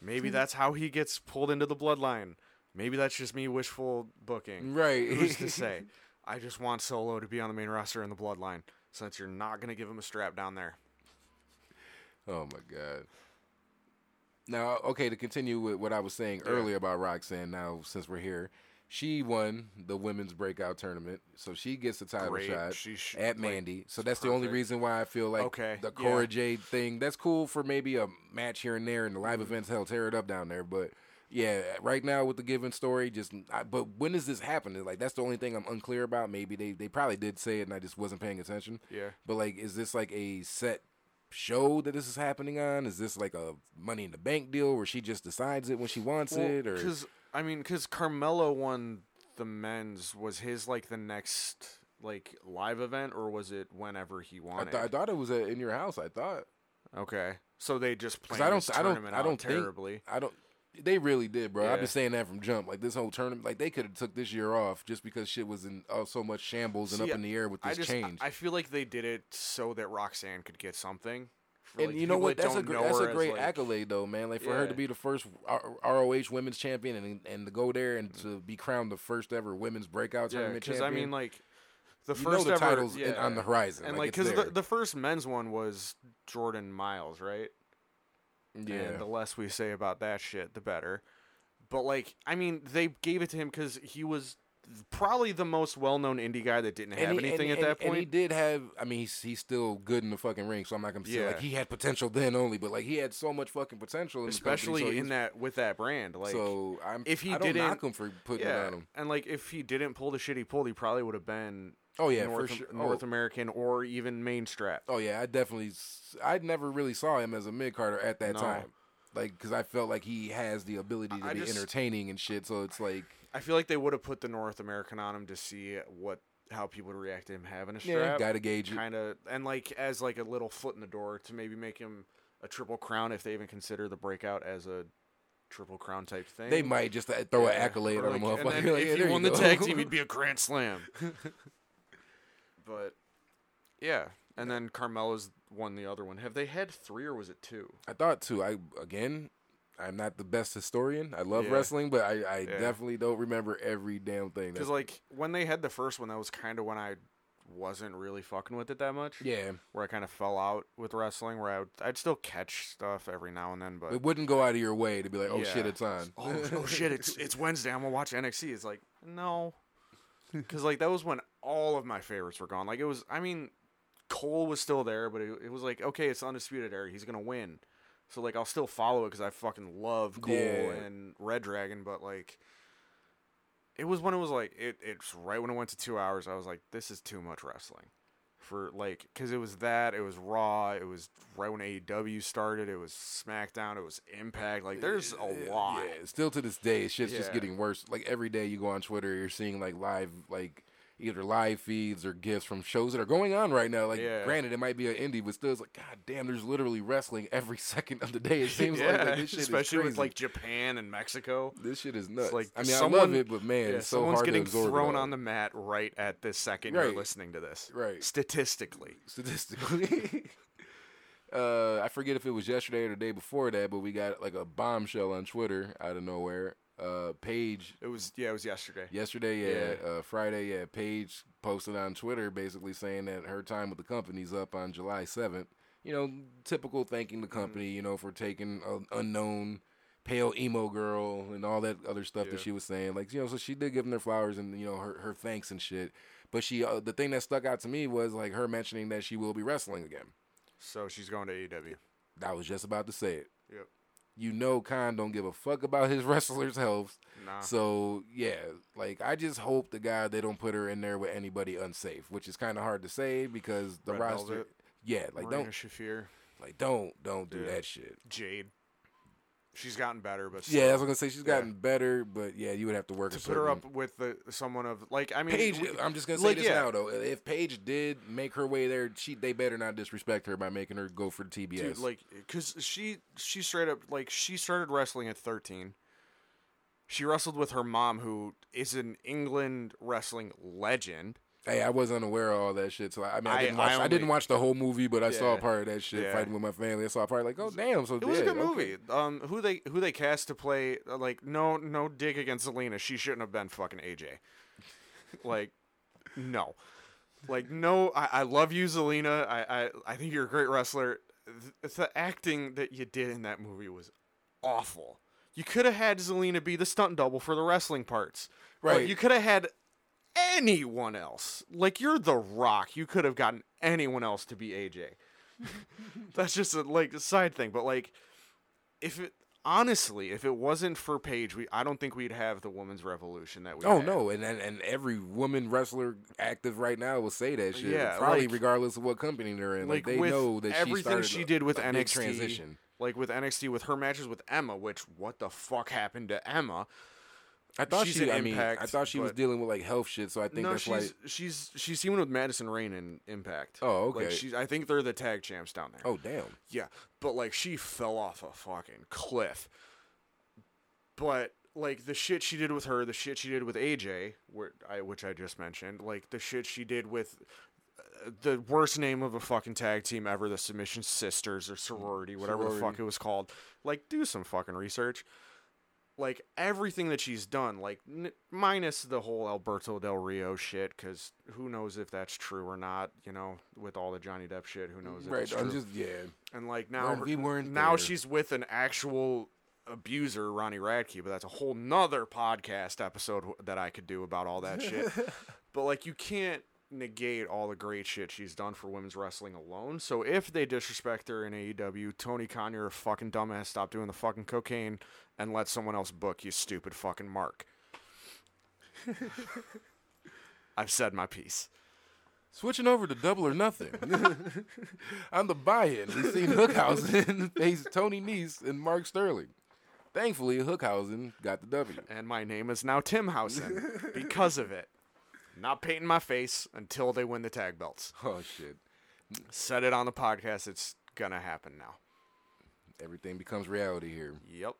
Maybe that's how he gets pulled into the bloodline. Maybe that's just me wishful booking. Right. Who's to say? I just want Solo to be on the main roster in the bloodline since you're not going to give him a strap down there. Oh my god. Now, okay, to continue with what I was saying Yeah. earlier about Roxanne. Now, since we're here, she won the women's breakout tournament, so she gets a title Great. shot She sh- at like, Mandy. So that's the only reason why I feel like Okay, the yeah. Cora Jade thing. That's cool for maybe a match here and there, and the live Mm-hmm. events hell tear it up down there. But yeah, right now with the given story, just I, but when does this happen? Like that's the only thing I'm unclear about. Maybe they they probably did say it, and I just wasn't paying attention. Yeah. But like, is this like a set show that this is happening on? Is this like a Money in the Bank deal where she just decides it when she wants it, or Because I mean, because Carmelo won the men's. Was his like the next like live event, or was it whenever he I, wanted? th- I thought it was at, in your house. I thought okay, so they just played I don't, I don't, I don't think, terribly. I don't. They really did, bro. I've been saying that from jump. Like this whole tournament, like they could have took this year off just because shit was in uh, so much shambles and See, up in the air with I this just change. I feel like they did it so that Roxanne could get something. for, and like, you know what? that That's a gr- that's a great like- accolade, though, man. Like for her to be the first R- ROH Women's Champion and and to go there and to be crowned the first ever Women's Breakout Yeah, Tournament because champion. I mean, like the you first know the ever, titles in- on the horizon, and like, like because there. the, the first men's one was Jordan Myles, right? Yeah, And the less we say about that shit, the better. But like, I mean, they gave it to him because he was probably the most well-known indie guy that didn't have he- anything and- at that and- And he did have. I mean, he's, he's still good in the fucking ring, so I'm not gonna say like he had potential then only, but like he had so much fucking potential, in the company, Especially so in that with that brand, like so I'm. if he I don't didn't- knock him for putting it yeah, on him. and like if he didn't pull the shit he pulled, he probably would have been Oh yeah, North, for sure. North oh, American or even main strap. oh yeah, I definitely. I never really saw him as a mid carder at that No. time, like because I felt like he has the ability to I be just- entertaining and shit. So it's like. I feel like they would have put the North American on him to see what how people would react to him having a Yeah, strap. gotta gauge it. kind of and like as like a little foot in the door to maybe make him a triple crown if they even consider the breakout as a triple crown type thing. They might just uh, throw an accolade or on like- then Like, if yeah, he won the go. tag team, he'd be a grand slam. But yeah, and then Carmella's won the other one. Have they had three or was it two? I thought two. I again, I'm not the best historian. I love Yeah. wrestling, but I, I Yeah. definitely don't remember every damn thing. Because like when they had the first one, that was kind of when I wasn't really fucking with it that much. yeah, Where I kind of fell out with wrestling. Where I would, I'd still catch stuff every now and then, but it wouldn't go out of your way to be like, oh shit, Yeah. it's on. oh, oh shit, it's it's Wednesday. I'm gonna watch NXT. It's like no, because like that was when all of my favorites were gone. Like it was. I mean, Cole was still there, but it, it was like okay, it's undisputed era. He's gonna win. So like I'll still follow it because I fucking love Cole Yeah. and Red Dragon. But like, it was when it was like it. It's right when it went to two hours. I was like, this is too much wrestling. For like, because it was that, it was Raw, it was right when AEW started, it was SmackDown, it was Impact. Like, there's a lot. Yeah, still to this day, shit's just getting worse. Like every day you go on Twitter, you're seeing like live, like either live feeds or gifts from shows that are going on right now. Like, Yeah. granted, it might be an indie, but still, it's like, god damn, there's literally wrestling every second of the day. It seems like, yeah, like this shit especially with like Japan and Mexico. this shit is nuts. like I mean, I someone- love it, but man, Yeah, it's so someone's hard getting to absorb. thrown on the mat right at this second Right. you're listening to this. Right. Statistically. statistically. uh, I forget if it was yesterday or the day before that, but we got like a bombshell on Twitter out of nowhere. Uh, Paige It was yeah, it was yesterday. yesterday, yeah, Uh, Friday, yeah, Paige posted on Twitter basically saying that her time with the company's up on July seventh. You know, typical thanking the company, you know, for taking an unknown pale emo girl and all that other stuff that she was saying. Like, you know, so she did give them their flowers and you know her her thanks and shit. But she, uh, the thing that stuck out to me was like her mentioning that she will be wrestling again. So she's going to AEW. I was just about to say it. Yep. You know, Khan don't give a fuck about his wrestlers' health. Nah. So yeah, like I just hope the guy they don't put her in there with anybody unsafe, which is kind of hard to say because the Red roster. Velvet, Yeah, like Marina don't Shafir, like don't don't do Yeah. that shit. Jade. She's gotten better, but Yeah, I was gonna say she's Yeah. gotten better, but yeah, you would have to work to put her up with the someone of like I mean Paige, we- I'm just gonna say like, this yeah. now though. If Paige did make her way there, she they better not disrespect her by making her go for the TBS. Dude, like, cause she she straight up like she started wrestling at thirteen. She wrestled with her mom, who is an England wrestling legend. Hey, I was unaware of all that shit. So I, I mean, I, I- didn't I watch. I, didn't watch the whole movie, but I saw a part of that shit Yeah. fighting with my family. I saw a part like, oh damn, so It was a yeah, good okay. movie. Um, who they who they cast to play uh, like no no dig against Zelina. She shouldn't have been fucking AJ. like, no, like no. I, I love you, Zelina. I, I I think you're a great wrestler. Th- the acting that you did in that movie was awful. You could have had Zelina be the stunt double for the wrestling parts. Like, Right. you could have had anyone else. Like you're the Rock. You could have gotten anyone else to be AJ. That's just a like a side thing, but like if it honestly, if it wasn't for Paige, we I don't think we'd have the women's revolution that we Oh had. no, and, and and every woman wrestler active right now will say that shit. Yeah, probably like- regardless of what company they're in. Like, Like, they know that she everything started she did with NXT, transition. Like with NXT with her matches with Emma, which what the fuck happened to Emma? I thought she's she. I mean, I thought she was but- dealing with like health shit. So I think no, that's she's why. she's she's teaming with Madison Rayne in Impact. Oh, okay. Like she's I think they're the tag champs down there. Oh damn. Yeah, but like she fell off a fucking cliff. But like the shit she did with her, the shit she did with AJ, where I, which I just mentioned, like the shit she did with uh, the worst name of a fucking tag team ever, the Submission Sisters or sorority, whatever the fuck Sorority. it was called. Like, do some fucking research. Like everything that she's done, like n- minus the whole Alberto Del Rio shit, because who knows if that's true or not? You know, with all the Johnny Depp shit, who knows if Right. it's I'm true? just yeah. And like now, her- we weren't now there. she's with an actual abuser, Ronnie Radke. But that's a whole nother podcast episode that I could do about all that shit. but like, you can't negate all the great shit she's done for women's wrestling alone. So if they disrespect her in AEW, Tony Khan, you're a fucking dumbass. Stop doing the fucking cocaine and let someone else book you, stupid fucking Mark. I've said my piece. Switching over to double or nothing. On the buy-in, we've seen Hookhausen face Tony Nese and Mark Sterling. Thankfully, Hookhausen got the W. and my name is now Tim Housen because of it. Not painting my face until they win the tag belts. Oh shit! Said it on the podcast. It's gonna happen now. Everything becomes reality here. Yep.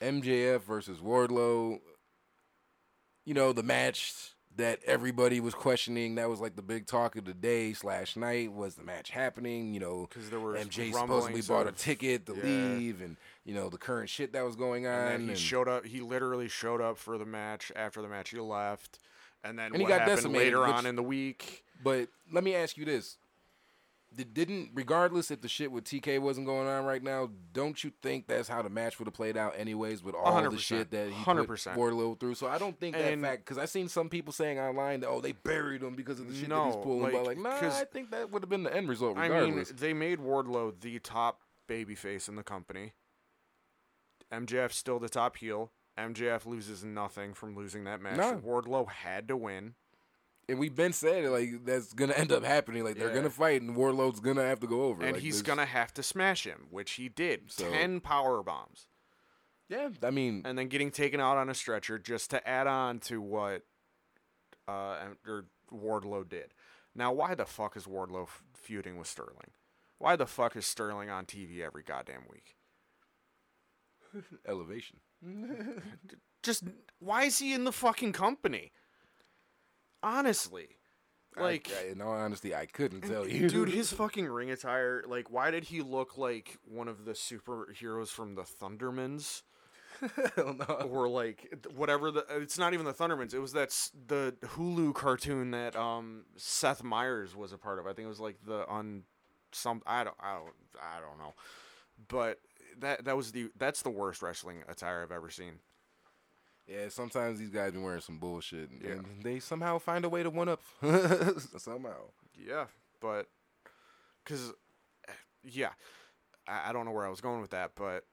MJF versus Wardlow. You know the match that everybody was questioning. That was like the big talk of the day slash night. Was the match happening? You know, because there were MJ supposedly bought a ticket to Yeah. leave, and you know the current shit that was going on. And he and- showed up. He literally showed up for the match. After the match, he left. And then And what happened later which- on in the week? But let me ask you this: Did, Didn't, regardless if the shit with TK wasn't going on right now, don't you think that's how the match would have played out anyways with all the 100%. shit that he 100%. put Wardlow through? So I don't think And- that fact because I've seen some people saying online that oh they buried him because of the shit that he's No, pulling. but like, like, nah, I think that would have been the end result I mean, they made Wardlow the top babyface in the company. MJF still the top heel. MJF loses nothing from losing that match. No. Wardlow had to win. and we've been saying like that's gonna end up happening. Like they're Yeah. gonna fight, and Wardlow's gonna have to go over. and Like, he's there's- gonna have to smash him, which he did. So- Ten power bombs. Yeah, I mean, and then getting taken out on a stretcher just to add on to what uh or Wardlow did. Now, why the fuck is Wardlow f- feuding with Sterling? Why the fuck is Sterling on TV every goddamn week? elevation. Just why is he in the fucking company? Honestly, like. I, I- in all honesty, I couldn't tell you, Dude, his fucking ring attire, like, why did he look like one of the superheroes from the Thundermans? Hell no. or like whatever the it's not even the Thundermans. It was that the Hulu cartoon that um Seth Meyers was a part of. I think it was like the on some I don't I don't I don't know. But that that was the that's the worst wrestling attire I've ever seen. Yeah, sometimes these guys be wearing some bullshit, and, Yeah. and they somehow find a way to one up. somehow. Yeah, but cuz yeah, I, I don't know where I was going with that, but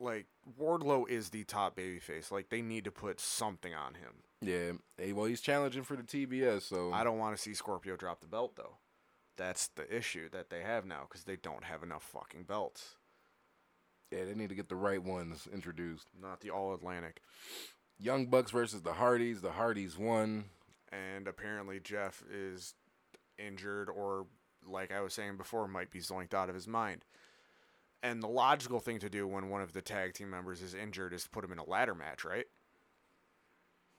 like Wardlow is the top babyface. Like they need to put something on him. Yeah. Hey, well, he's challenging for the TBS, so I don't want to see Scorpio drop the belt though. That's the issue that they have now because they don't have enough fucking belts. Yeah, they need to get the right ones introduced. Not the All Atlantic. Young Bucks versus the Hardys. The Hardys won. And apparently Jeff is injured or, like I was saying before, might be zoinked out of his mind. And the logical thing to do when one of the tag team members is injured is to put him in a ladder match, right?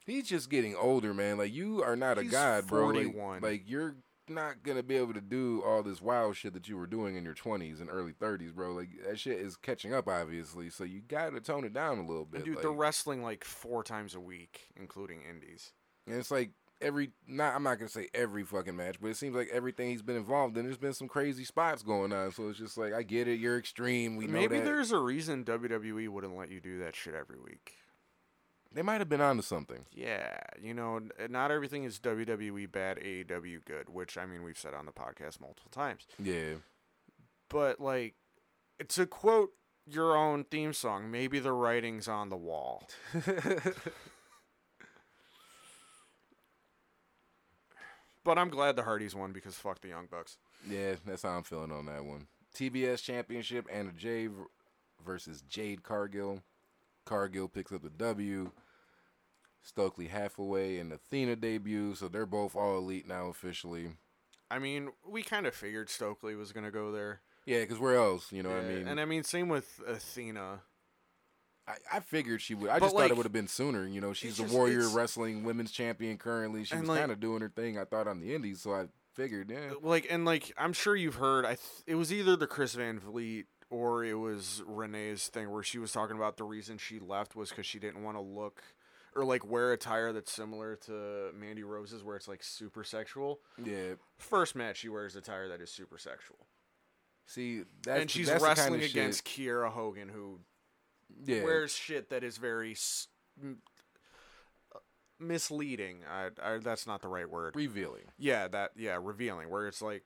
He's just getting older, man. Like you are not a He's god, bro. Like- 41. Like, you're not gonna be able to do all this wild shit that you were doing in your twenties and early thirties, bro. Like that shit is catching up, obviously. So you gotta tone it down a little bit. Dude, like, they're wrestling like four times a week, including indies. and it's like every not I'm not gonna say every fucking match, but it seems like everything he's been involved in, there's been some crazy spots going on. So it's just like I get it, you're extreme. We know Maybe there's a reason WWE wouldn't let you do that shit every week. They might have been onto something. Yeah, you know, eh, not everything is WWE bad, AEW good, which I mean we've said on the podcast multiple times. Yeah. But like, to quote your own theme song, maybe the writing's on the wall. but I'm glad the Hardys won because fuck the Young Bucks. Yeah, that's how I'm feeling on that one. TBS Championship, Anna Jay versus Jade Cargill. Cargill picks up the W. Stokely Hathaway and Athena debut, so they're both all elite now officially. I mean, we kind of figured Stokely was gonna go there. Yeah, because where else? You know what I mean? and I mean, same with Athena. I, I figured she would. I But, just thought it would have been sooner. You know, she's the just- Warrior Wrestling Women's Champion currently. She was like- kind of doing her thing. I thought on the Indies, so I figured, yeah. like and like I'm sure you've heard I th- it was either the Chris Van Vliet or it was Renee's thing where she was talking about the reason she left was cuz she didn't want to look or like wear attire that's similar to Mandy Rose's where it's like super sexual. Yeah. First match she wears attire that is super sexual. See, that's and she's that's wrestling kind of against Shit, Kiera Hogan who yeah. wears shit that is very s- misleading. I, I that's not the right word. revealing. Yeah, that yeah, revealing where it's like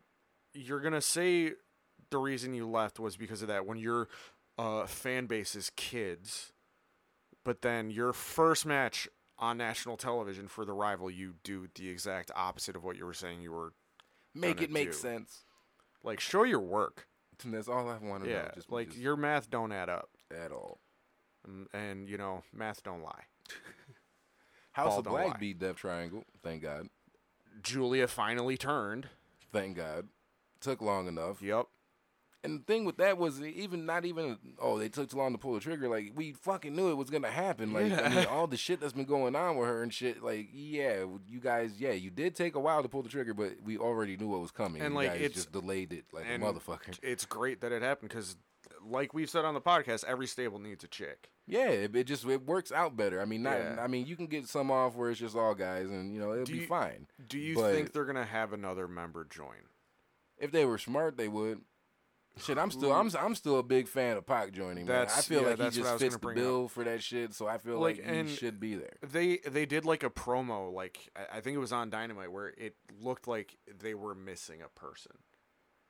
you're gonna say the reason you left was because of that when your uh, fan base is kids, but then your first match on national television for the rival, you do the exact opposite of what you were saying you were Make it make do. sense. like. Show your work. And that's all I want to Yeah, know. Just like just your math don't add up, at all. and, and you know math don't lie. House Ball of Black lie. beat Death Triangle. Thank God. Julia finally turned. Thank God. Took long enough. Yep. And the thing with that was even not even oh they took too long to pull the trigger. Like we fucking knew it was gonna happen. Like I mean all the shit that's been going on with her and shit. Like yeah, you guys yeah you did take a while to pull the trigger, but we already knew what was coming. And, you like, guys it's- just delayed it like a motherfucker. It's great that it happened because, like we've said on the podcast, every stable needs a chick. Yeah, it, it just it works out better. I mean not Yeah. I mean you can get some off where it's just all guys and you know it'll Do be you- fine. Do you But- think they're gonna have another member join? If they were smart, they would. Shit, I'm still I'm I'm still a big fan of Pac joining. Man. I feel yeah, like he that's what I just was fits gonna the bring bill for that shit. So I feel Like, like, and- he should be there. They they did like a promo, like I, I think it was on Dynamite, where it looked like they were missing a person.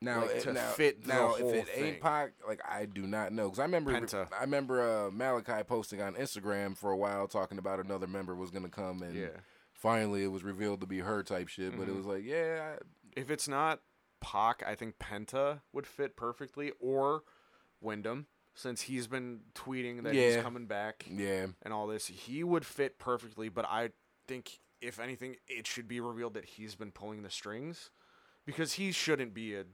Now, like, it- to now, fit the now if it thing. ain't Pac, like I do not know because I remember Penta. I remember uh, Malachi posting on Instagram for a while talking about another member was gonna come and Yeah. finally it was revealed to be her type shit. But it Mhm. was like yeah, If it's not Pac, I think Penta would fit perfectly, or Windham, since he's been tweeting that he's coming back yeah, and all this. He would fit perfectly, but I think if anything, it should be revealed that he's been pulling the strings because he shouldn't be a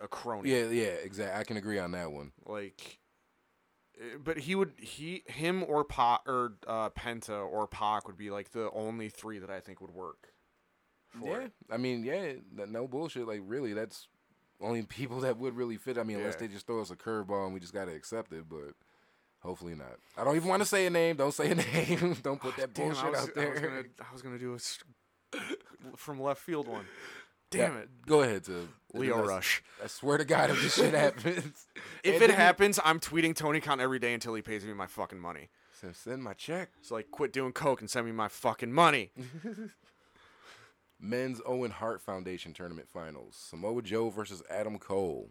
a crony. yeah, yeah. Exactly. I can agree on that one. like eh, but he would he him or Pac or uh, Penta or Pac would be like the only three that I think would work. For Yeah, it. I mean, yeah, no bullshit. Like, really, that's only people that would really fit. I mean, unless they just throw us a curveball and we just gotta accept it. But hopefully not. I don't even want to say a name. Don't say a name. don't put oh, that Damn, bullshit I was, out I there. was gonna I was gonna do a from left field one. Damn Yeah, it, Go ahead, to Lio Rush. I swear to God, if this shit happens, If it happens, I'm tweeting Tony Khan every day until he pays me my fucking money. so send my check. It's like quit doing coke and send me my fucking money. Men's Owen Hart Foundation tournament finals: Samoa Joe versus Adam Cole.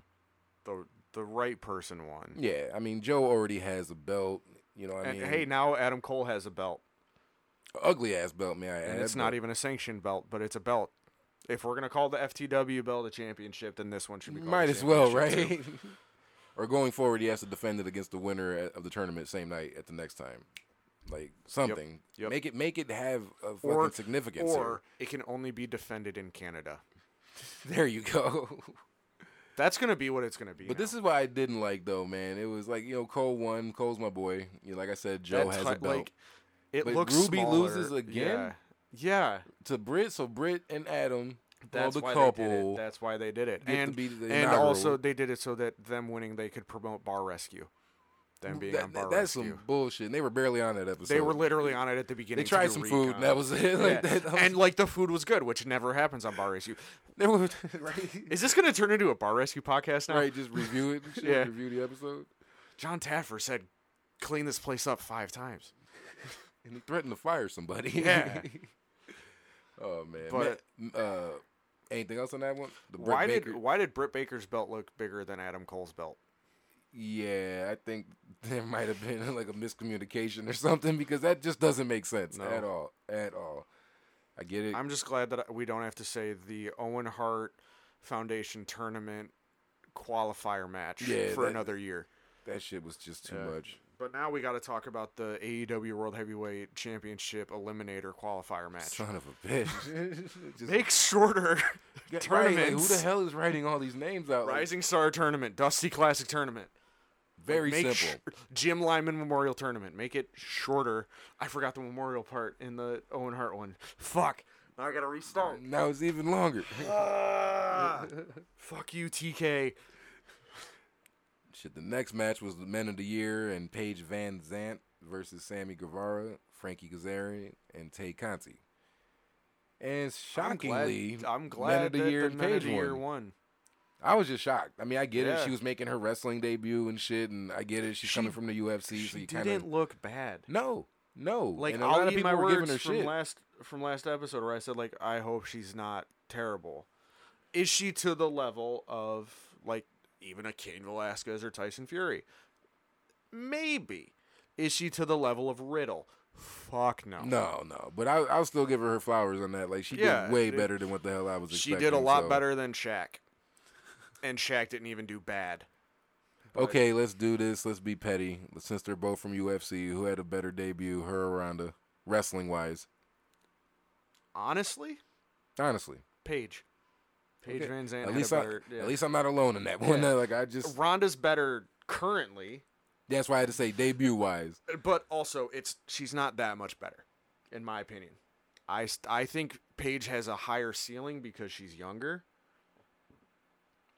The the right person won. Yeah, I mean, Joe already has a belt. You know, what I and mean, hey, now Adam Cole has a belt. ugly ass belt, may I add? and it's not even a sanctioned belt, but it's a belt. If we're gonna call the FTW belt a championship, then this one should be. Called Might as well, right? or going forward, he has to defend it against the winner of the tournament same night at the next time. Like something. Yep. Make it make it have a fucking Or- significance. Or it can only be defended in Canada. there you go. That's gonna be what it's gonna be. but this is what I didn't like though, man. It was like you know Cole won. Cole's my boy. You know, like I said, Joe has a belt Like, it But looks Ruby smaller. loses again? Yeah, yeah. to Britt. So Britt and Adam, That's the why couple, they did it. That's why they did it, and and inaugural. also they did it so that them winning they could promote Bar Rescue. Them being That- on Bar that's Rescue. some bullshit. And they were barely on that episode. they were literally on it at the beginning. They tried some food, and that was it. Like, Yeah. that, that was- and like the food was good, which never happens on Bar Rescue. right? Is this going to turn into a Bar Rescue podcast now? Right, just review it. and Yeah. Review the episode. Jon Taffer said, "Clean this place up five times." And he threatened to fire somebody. Yeah. oh man. But- uh, anything else on that one? Why Baker- did why did Britt Baker's belt look bigger than Adam Cole's belt? Yeah, I think there might have been like a miscommunication or something because that just doesn't make sense No. at all. At all. I get it. I'm just glad that we don't have to say the Owen Hart Foundation tournament qualifier match Yeah, for that- another year. that shit was just too Yeah. much. But now we got to talk about the AEW World Heavyweight Championship Eliminator qualifier match. Son of a bitch. Make shorter Right, like, who the hell is writing all these names out? Like, Rising Star Tournament, Dusty Classic Tournament. Very Make simple. sh- Jim Lynam Memorial Tournament. Make it shorter. I forgot the memorial part in the Owen Hart one. Fuck. Now I gotta restart. now it's even longer. Ah. Fuck you, TK. Shit, the next match was the Men of the Year and Paige VanZant versus Sammy Guevara, Frankie Kazarian, and Tay Conti. And shockingly, I'm glad, I'm Men of the that Year the and Men of Paige the Year won. I was just shocked. I mean, I get it. She was making her wrestling debut and shit, and I get it. She's She- coming from the UFC, so She you didn't of look bad. no, no. Like and a I'll lot of people my were giving her from shit. last from last episode where I said like I hope she's not terrible. Is she to the level of like even a Cain Velasquez or Tyson Fury? Maybe. Is she to the level of Riddle? Fuck no. No, no, but I, I'll still give her her flowers on that. Like she Yeah, did way it- better than what the hell I was She did a lot so- better than Shaq. And Shaq didn't even do bad. But- Okay, let's do this. Let's be petty. Since they're both from UFC, who had a better debut, her or Ronda, wrestling wise? Honestly, Honestly, Paige. Paige Okay. VanZant At least a I, better. yeah. at least I'm not alone in that one. Yeah. like I just Ronda's better currently, that's why I had to say debut wise. Uh, but also it's she's not that much better, in my opinion. I I think Paige has a higher ceiling because she's younger.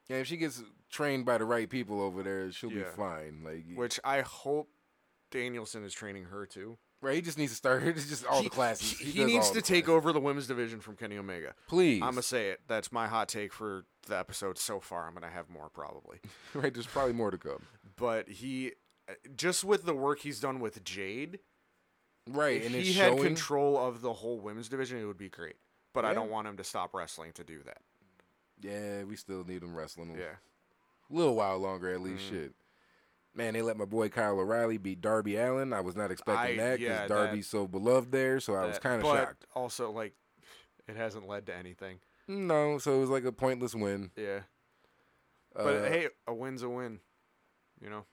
Yeah, if she gets trained by the right people over there, she'll be fine. Like which I hope Danielson is training her too. right, he just needs to start. It's just all he, the classes. He, does needs all to the take classes. over the women's division from Kenny Omega. Please, I'm gonna say it. That's my hot take for the episode so far. I'm gonna have more probably, right. There's probably more to come. but he uh, just with the work he's done with Jade, Right, if and he it's had showing. control of the whole women's division, it would be great. But I Yeah. don't want him to stop wrestling to do that. Yeah, we still need him wrestling. Yeah. a little while longer at least. Mhm. Shit. Man, they let my boy Kyle O'Reilly beat Darby Allin. I was not expecting I- that because yeah, Darby's so beloved there, so I was kind of shocked. Also, like, it hasn't led to anything. No, so it was like a pointless win. Yeah. But Uh, hey, a win's a win. You know.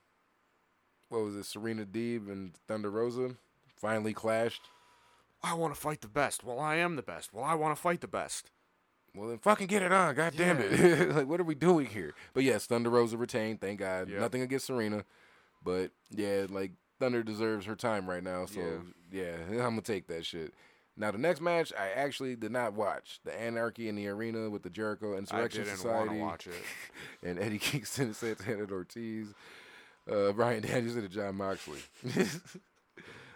what was it? Serena Deeb and Thunder Rosa finally clashed. I want to fight the best. Well, I am the best. Well, I want to fight the best. Well, then fucking get it on. God damn it. like, what are we doing here? But yes, Thunder Rosa retained. Thank God. Yep. Nothing against Serena. But yeah, like, Thunder deserves her time right now. So yeah, I'm going to take that shit. Now, the next match, I actually did not watch. The Anarchy in the Arena with the Jericho Insurrection Society to watch it. and Eddie Kingston and Santana Ortiz, uh, Bryan Danielson and Jon Moxley.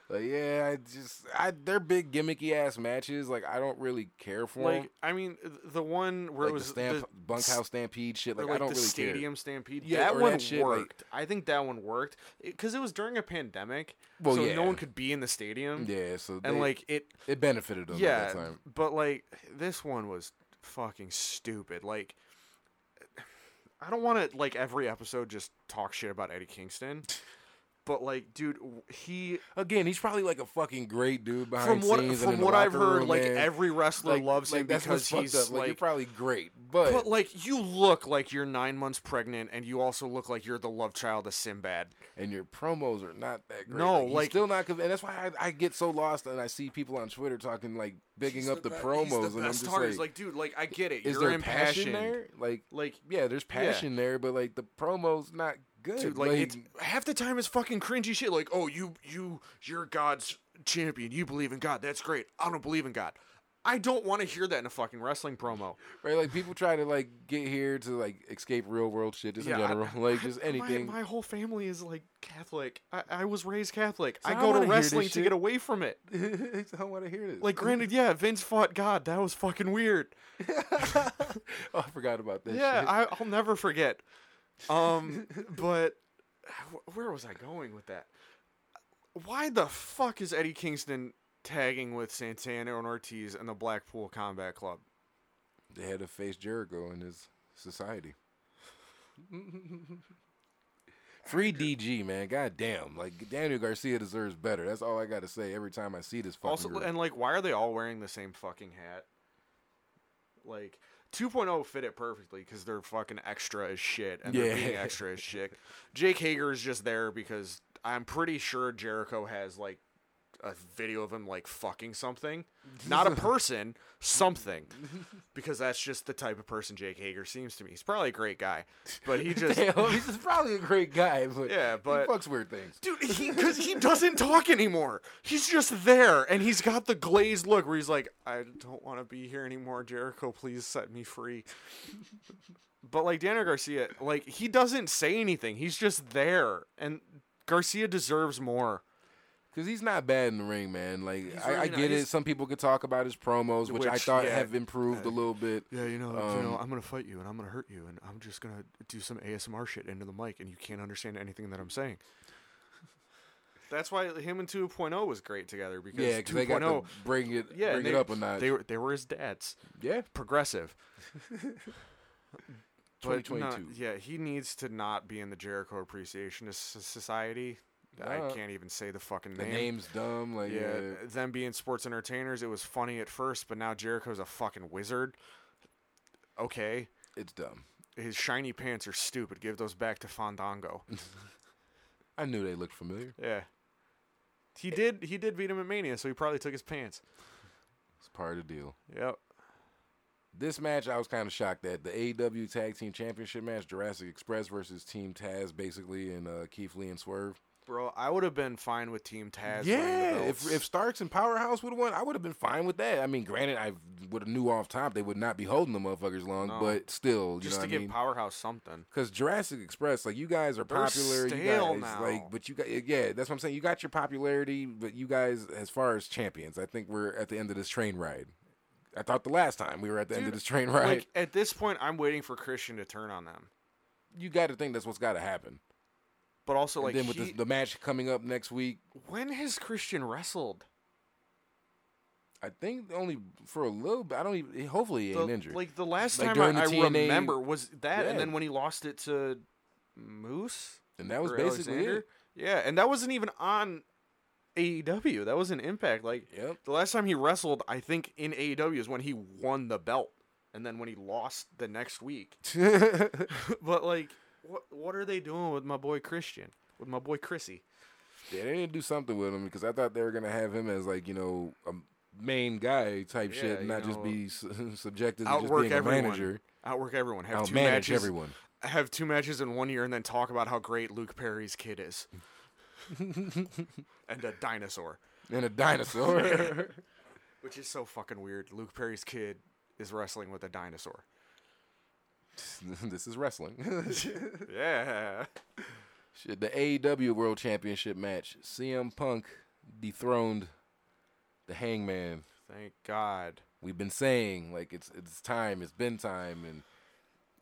Like, yeah, I just, I they're big gimmicky ass matches. Like, I don't really care for them. Like, I mean, the one where like it was the stamp, the, bunkhouse stampede shit. Like, like I don't really care. the really stadium stampede. Yeah, that or one that shit, like- worked. I think that one worked because it was during a pandemic, Well, so yeah. no one could be in the stadium. Yeah, so and like it, it benefited them yeah. at that time. But like this one was fucking stupid. Like, I don't want to like every episode just talk shit about Eddie Kingston, but like, dude, he Again, he's probably like a fucking great dude behind from what scenes from what I've heard, room, like man. every wrestler Like- loves like, him because he's up. like, like you're probably great, but, But like you look like you're nine months pregnant, and you also look like you're the love child of Sinbad. and your promos are not that great. No, he's like- still not. And that's why I, I get so lost, and I see people on Twitter talking like bigging up the, be- promos, the and I'm just like, like, dude, like I get it. is you're there passion there? Like, Like, yeah, there's passion there, but like the promos not good. dude, like, it's half the time it's fucking cringy shit. Like, oh, you, you, you're God's champion. You believe in God. That's great. I don't believe in God. I don't want to hear that in a fucking wrestling promo. right, like people try to like get here to like escape real world shit, just in Yeah, I- general, like I- just anything. My, whole family is like Catholic. I, I was raised Catholic. So I I go to this wrestling to get away from it. I don't want to hear this. Like, granted, yeah, Vince fought God. That was fucking weird. oh, I forgot about that. yeah, shit. I, I'll never forget. Um, but where was I going with that? Why the fuck is Eddie Kingston tagging with Santana and Ortiz and the Blackpool Combat Club? they had to face Jericho in his society. Free DG, man. God damn. Like, Daniel Garcia deserves better. That's all I got to say every time I see this fucking Also, group. and like, why are they all wearing the same fucking hat? Like, 2.0 fit it perfectly because they're fucking extra as shit and they're being extra as shit. Jake Hager is just there because I'm pretty sure Jericho has like a video of him like fucking something, not a person, something, because that's just the type of person Jake Hager seems to me. He's probably a great guy, but he just. Damn, he's probably a great guy, but Yeah, but- he fucks weird things. Dude, because he, doesn't talk anymore. He's just there, and he's got the glazed look where he's like, "I don't want to be here anymore, Jericho. Please set me free." but like Daniel Garcia, like he doesn't say anything. He's just there, and Garcia deserves more. Cause he's not bad in the ring, man. Like He's I, I get it. Some people could talk about his promos, which, I thought yeah, have improved a little bit. Yeah, you know, you know, um, I'm gonna fight you, and I'm gonna hurt you, and I'm just gonna do some ASMR shit into the mic, and you can't understand anything that I'm saying. That's why him and 2.0 was great together because Yeah, because they got to oh bring it, yeah, bring they, it up a notch. They were they were his dads. yeah, progressive. 2022. not- yeah, he needs to not be in the Jericho Appreciation Society. I can't even say the fucking name. the name. name's dumb. Like yeah, yeah, them being sports entertainers, it was funny at first, but now Jericho's a fucking wizard. Okay, it's dumb. his shiny pants are stupid. Give those back to Fandango. I knew they looked familiar. yeah, he did. He did beat him at Mania, so he probably took his pants. It's part of the deal. Yep. This match, I was kind of shocked at the AEW Tag Team Championship match, Jurassic Express versus Team Taz, basically, and uh, Keith Lee and Swerve. Bro, I would have been fine with Team Taz. Yeah, if if Starks and Powerhouse would have won, I would have been fine with that. I mean, granted, I would have knew off top they would not be holding the motherfuckers long, No. but still, you just to give mean? Powerhouse something. Because Jurassic Express, like you guys are They're popular, you guys now. like, but you got yeah, that's what I'm saying. You got your popularity, but you guys, as far as champions, I think we're at the end of this train ride. I thought the last time we were at the end of this train ride. Like at this point, I'm waiting for Christian to turn on them. you got to think that's what's got to happen. But also, And like, then with he- the, the match coming up next week, when has Christian wrestled? I think only for a little bit. I don't even. Hopefully, he The- ain't injured. Like the last Like, time I, TNA remember was that, Yeah. and then when he lost it to Moose, and that was basically Alexander? it. Yeah, and that wasn't even on AEW. That was an Impact. Like Yep. the last time he wrestled, I think in AEW is when he won the belt, and then when he lost the next week. but like, what what are they doing with my boy Christian? With my boy Chrissy? Yeah, they need to do something with him because I thought they were gonna have him as like you know a main guy type Yeah, shit, and not just be subjected to just being a everyone. manager. Outwork everyone. Have two matches. everyone. Have two matches in one year, and then talk about how great Luke Perry's kid is, and a dinosaur. And a dinosaur. Which is so fucking weird. Luke Perry's kid is wrestling with a dinosaur. this is wrestling. Yeah. Shit, the AEW World Championship match. CM Punk dethroned the Hangman. Thank God. We've been saying like it's it's time, it's been time, and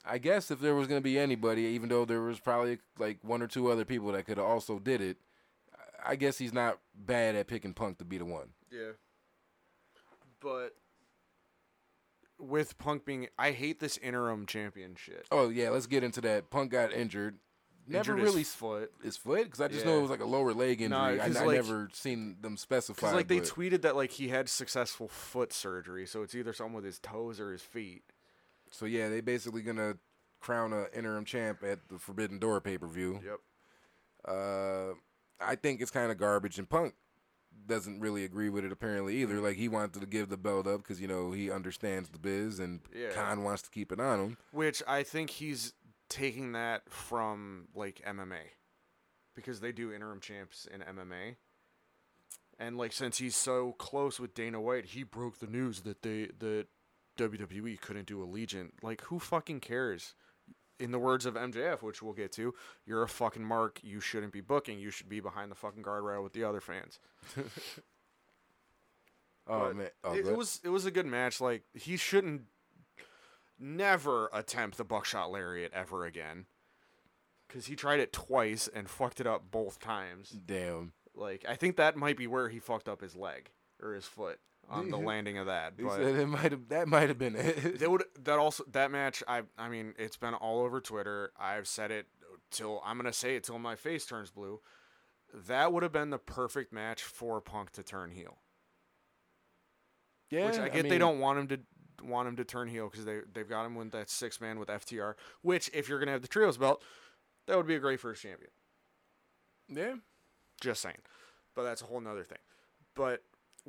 I guess if there was gonna be anybody, even though there was probably like one or two other people that could have also did it, I guess he's not bad at picking Punk to be the one. Yeah. But with Punk being, I hate this interim champion shit. Oh yeah, let's get into that. Punk got injured. Never Injured really his foot. his foot because I just Yeah. know it was like a lower leg injury. No, I, 'cause, I like- never seen them specify. Because like they but- tweeted that like he had successful foot surgery, so it's either something with his toes or his feet. So yeah, they basically gonna crown a interim champ at the Forbidden Door pay per view. Yep. Uh, I think it's kind of garbage, and Punk doesn't really agree with it apparently either. Mm-hmm. Like he wanted to give the belt up because you know he understands the biz, and Yeah. Khan wants to keep it on him. Which I think he's taking that from like MMA, because they do interim champs in MMA. And like since he's so close with Dana White, he broke the news that they that WWE couldn't do Allegiant. Like who fucking cares? In the words of MJF, which we'll get to, you're a fucking mark. You shouldn't be booking. You should be behind the fucking guardrail with the other fans. Oh man, oh, it, it was it was a good match. Like he shouldn't never attempt the buckshot lariat ever again, because he tried it twice and fucked it up both times. damn. Like I think that might be where he fucked up his leg or his foot on the landing of that. He But said it might have that might have been it. that would that also that match. I I mean it's been all over Twitter. I've said it till I'm gonna say it till my face turns blue. That would have been the perfect match for Punk to turn heel. yeah, Which I get they mean, don't want him to want him to turn heel because they they've got him with that six man with FTR. Which if you're gonna have the trios belt, that would be a great first champion. Yeah, Just saying, but that's a whole nother thing. But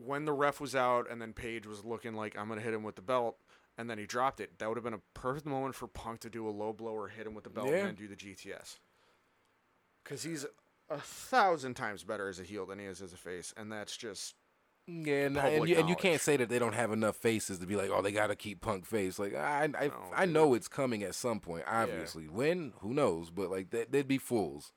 when the ref was out and then Page was looking like I'm gonna hit him with the belt, and then he dropped it, that would have been a perfect moment for Punk to do a low blower, hit him with the belt, Yeah. and then do the GTS. Because he's a thousand times better as a heel than he is as a face, and that's just Yeah, and, and you, and you can't say that they don't have enough faces to be like, oh, they got to keep Punk face. Like I, I, No, I know it's coming at some point. Obviously, when who knows? But like that, they'd be fools.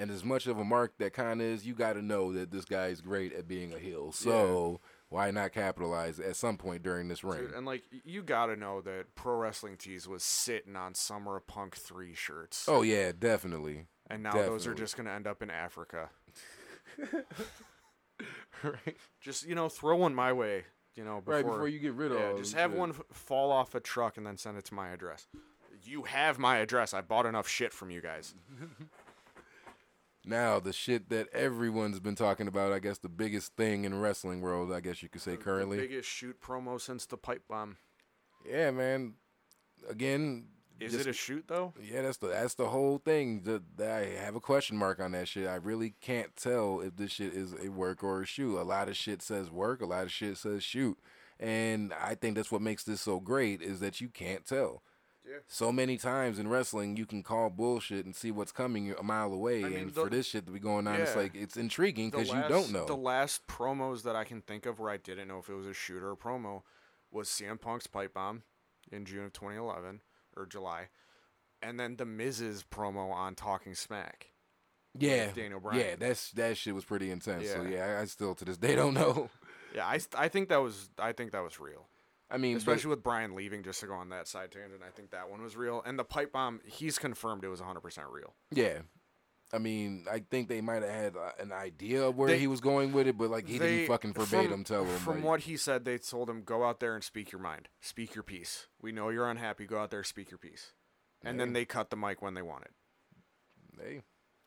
And as much of a mark that Khan is, you got to know that this guy is great at being a heel. So why not capitalize at some point during this reign? Dude, and like you gotta know that Pro Wrestling Tees was sitting on Summer of Punk three shirts, oh yeah, definitely. and now those are just gonna end up in Africa. right, Just you know, throw one my way. You know, before, right before you get rid of yeah, just have shit. one fall off a truck and then send it to my address. You have my address. I bought enough shit from you guys. Now the shit that everyone's been talking about. I guess the biggest thing in wrestling world. I guess you could say currently. the biggest shoot promo since the pipe bomb. yeah, man. Again, Is just- it a shoot though? Yeah, that's the that's the whole thing. The, the- I have a question mark on that shit. I really can't tell if this shit is a work or a shoot. A lot of shit says work. A lot of shit says shoot. And I think that's what makes this so great is that you can't tell. Yeah. So many times in wrestling, you can call bullshit and see what's coming a mile away. I mean, and the- for this shit to be going on, it's like it's intriguing because you don't know. The last promos that I can think of where I didn't know if it was a shoot or a promo was CM Punk's pipe bomb in June of 2011 or July, and then the Miz's promo on Talking Smack. yeah, Daniel Bryan. yeah, that's that shit was pretty intense. So Yeah. yeah, I, I still to this day don't know. Yeah, I, I think that was I think that was real, I mean, but- especially with Bryan leaving. Just to go on that side tangent, I think that one was real, and the pipe bomb he's confirmed it was 100 percent real. Yeah. I mean, I think they might have had uh, an idea of where They- he was going with it, but like he They- didn't fucking verbatim from, tell him. From like, what he said, they told him go out there and speak your mind, speak your piece. We know you're unhappy. Go out there, speak your piece. And then they cut the mic when they wanted. Hey,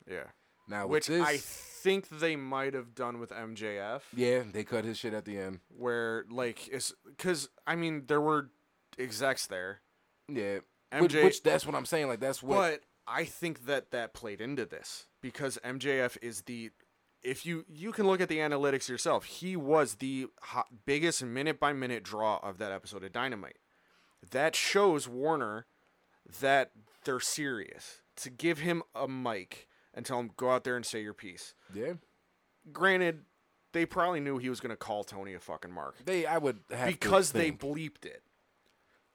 Yeah, now which this, I think they might have done with MJF, yeah, they cut his shit at the end. where like it's because I mean there were execs there, Yeah, which, which that's what I'm saying. Like that's what. But I think that that played into this because MJF is the if you you can look at the analytics yourself, he was the hot, biggest minute by minute draw of that episode of Dynamite. That shows Warner that they're serious to give him a mic and tell him go out there and say your piece. yeah, Granted, they probably knew he was going to call Tony a fucking mark they I would have to because they bleeped it.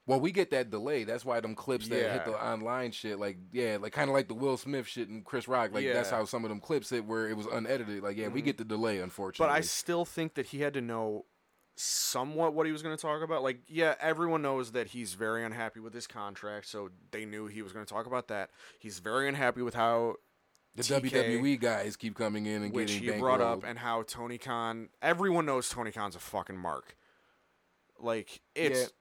Well, we get that delay. That's why them clips that hit the online shit, like yeah, like kind of like the Will Smith shit and Chris Rock. Like that's how some of them clips hit, where it was unedited. Like yeah, we mm-hmm. get the delay, unfortunately. But I still think that he had to know somewhat what he was going to talk about. Like, yeah, everyone knows that he's very unhappy with his contract, so they knew he was going to talk about that. He's very unhappy with how the TK, WWE guys keep coming in and which getting he brought up, and how Tony Khan. Everyone knows Tony Khan's a fucking mark. Like it's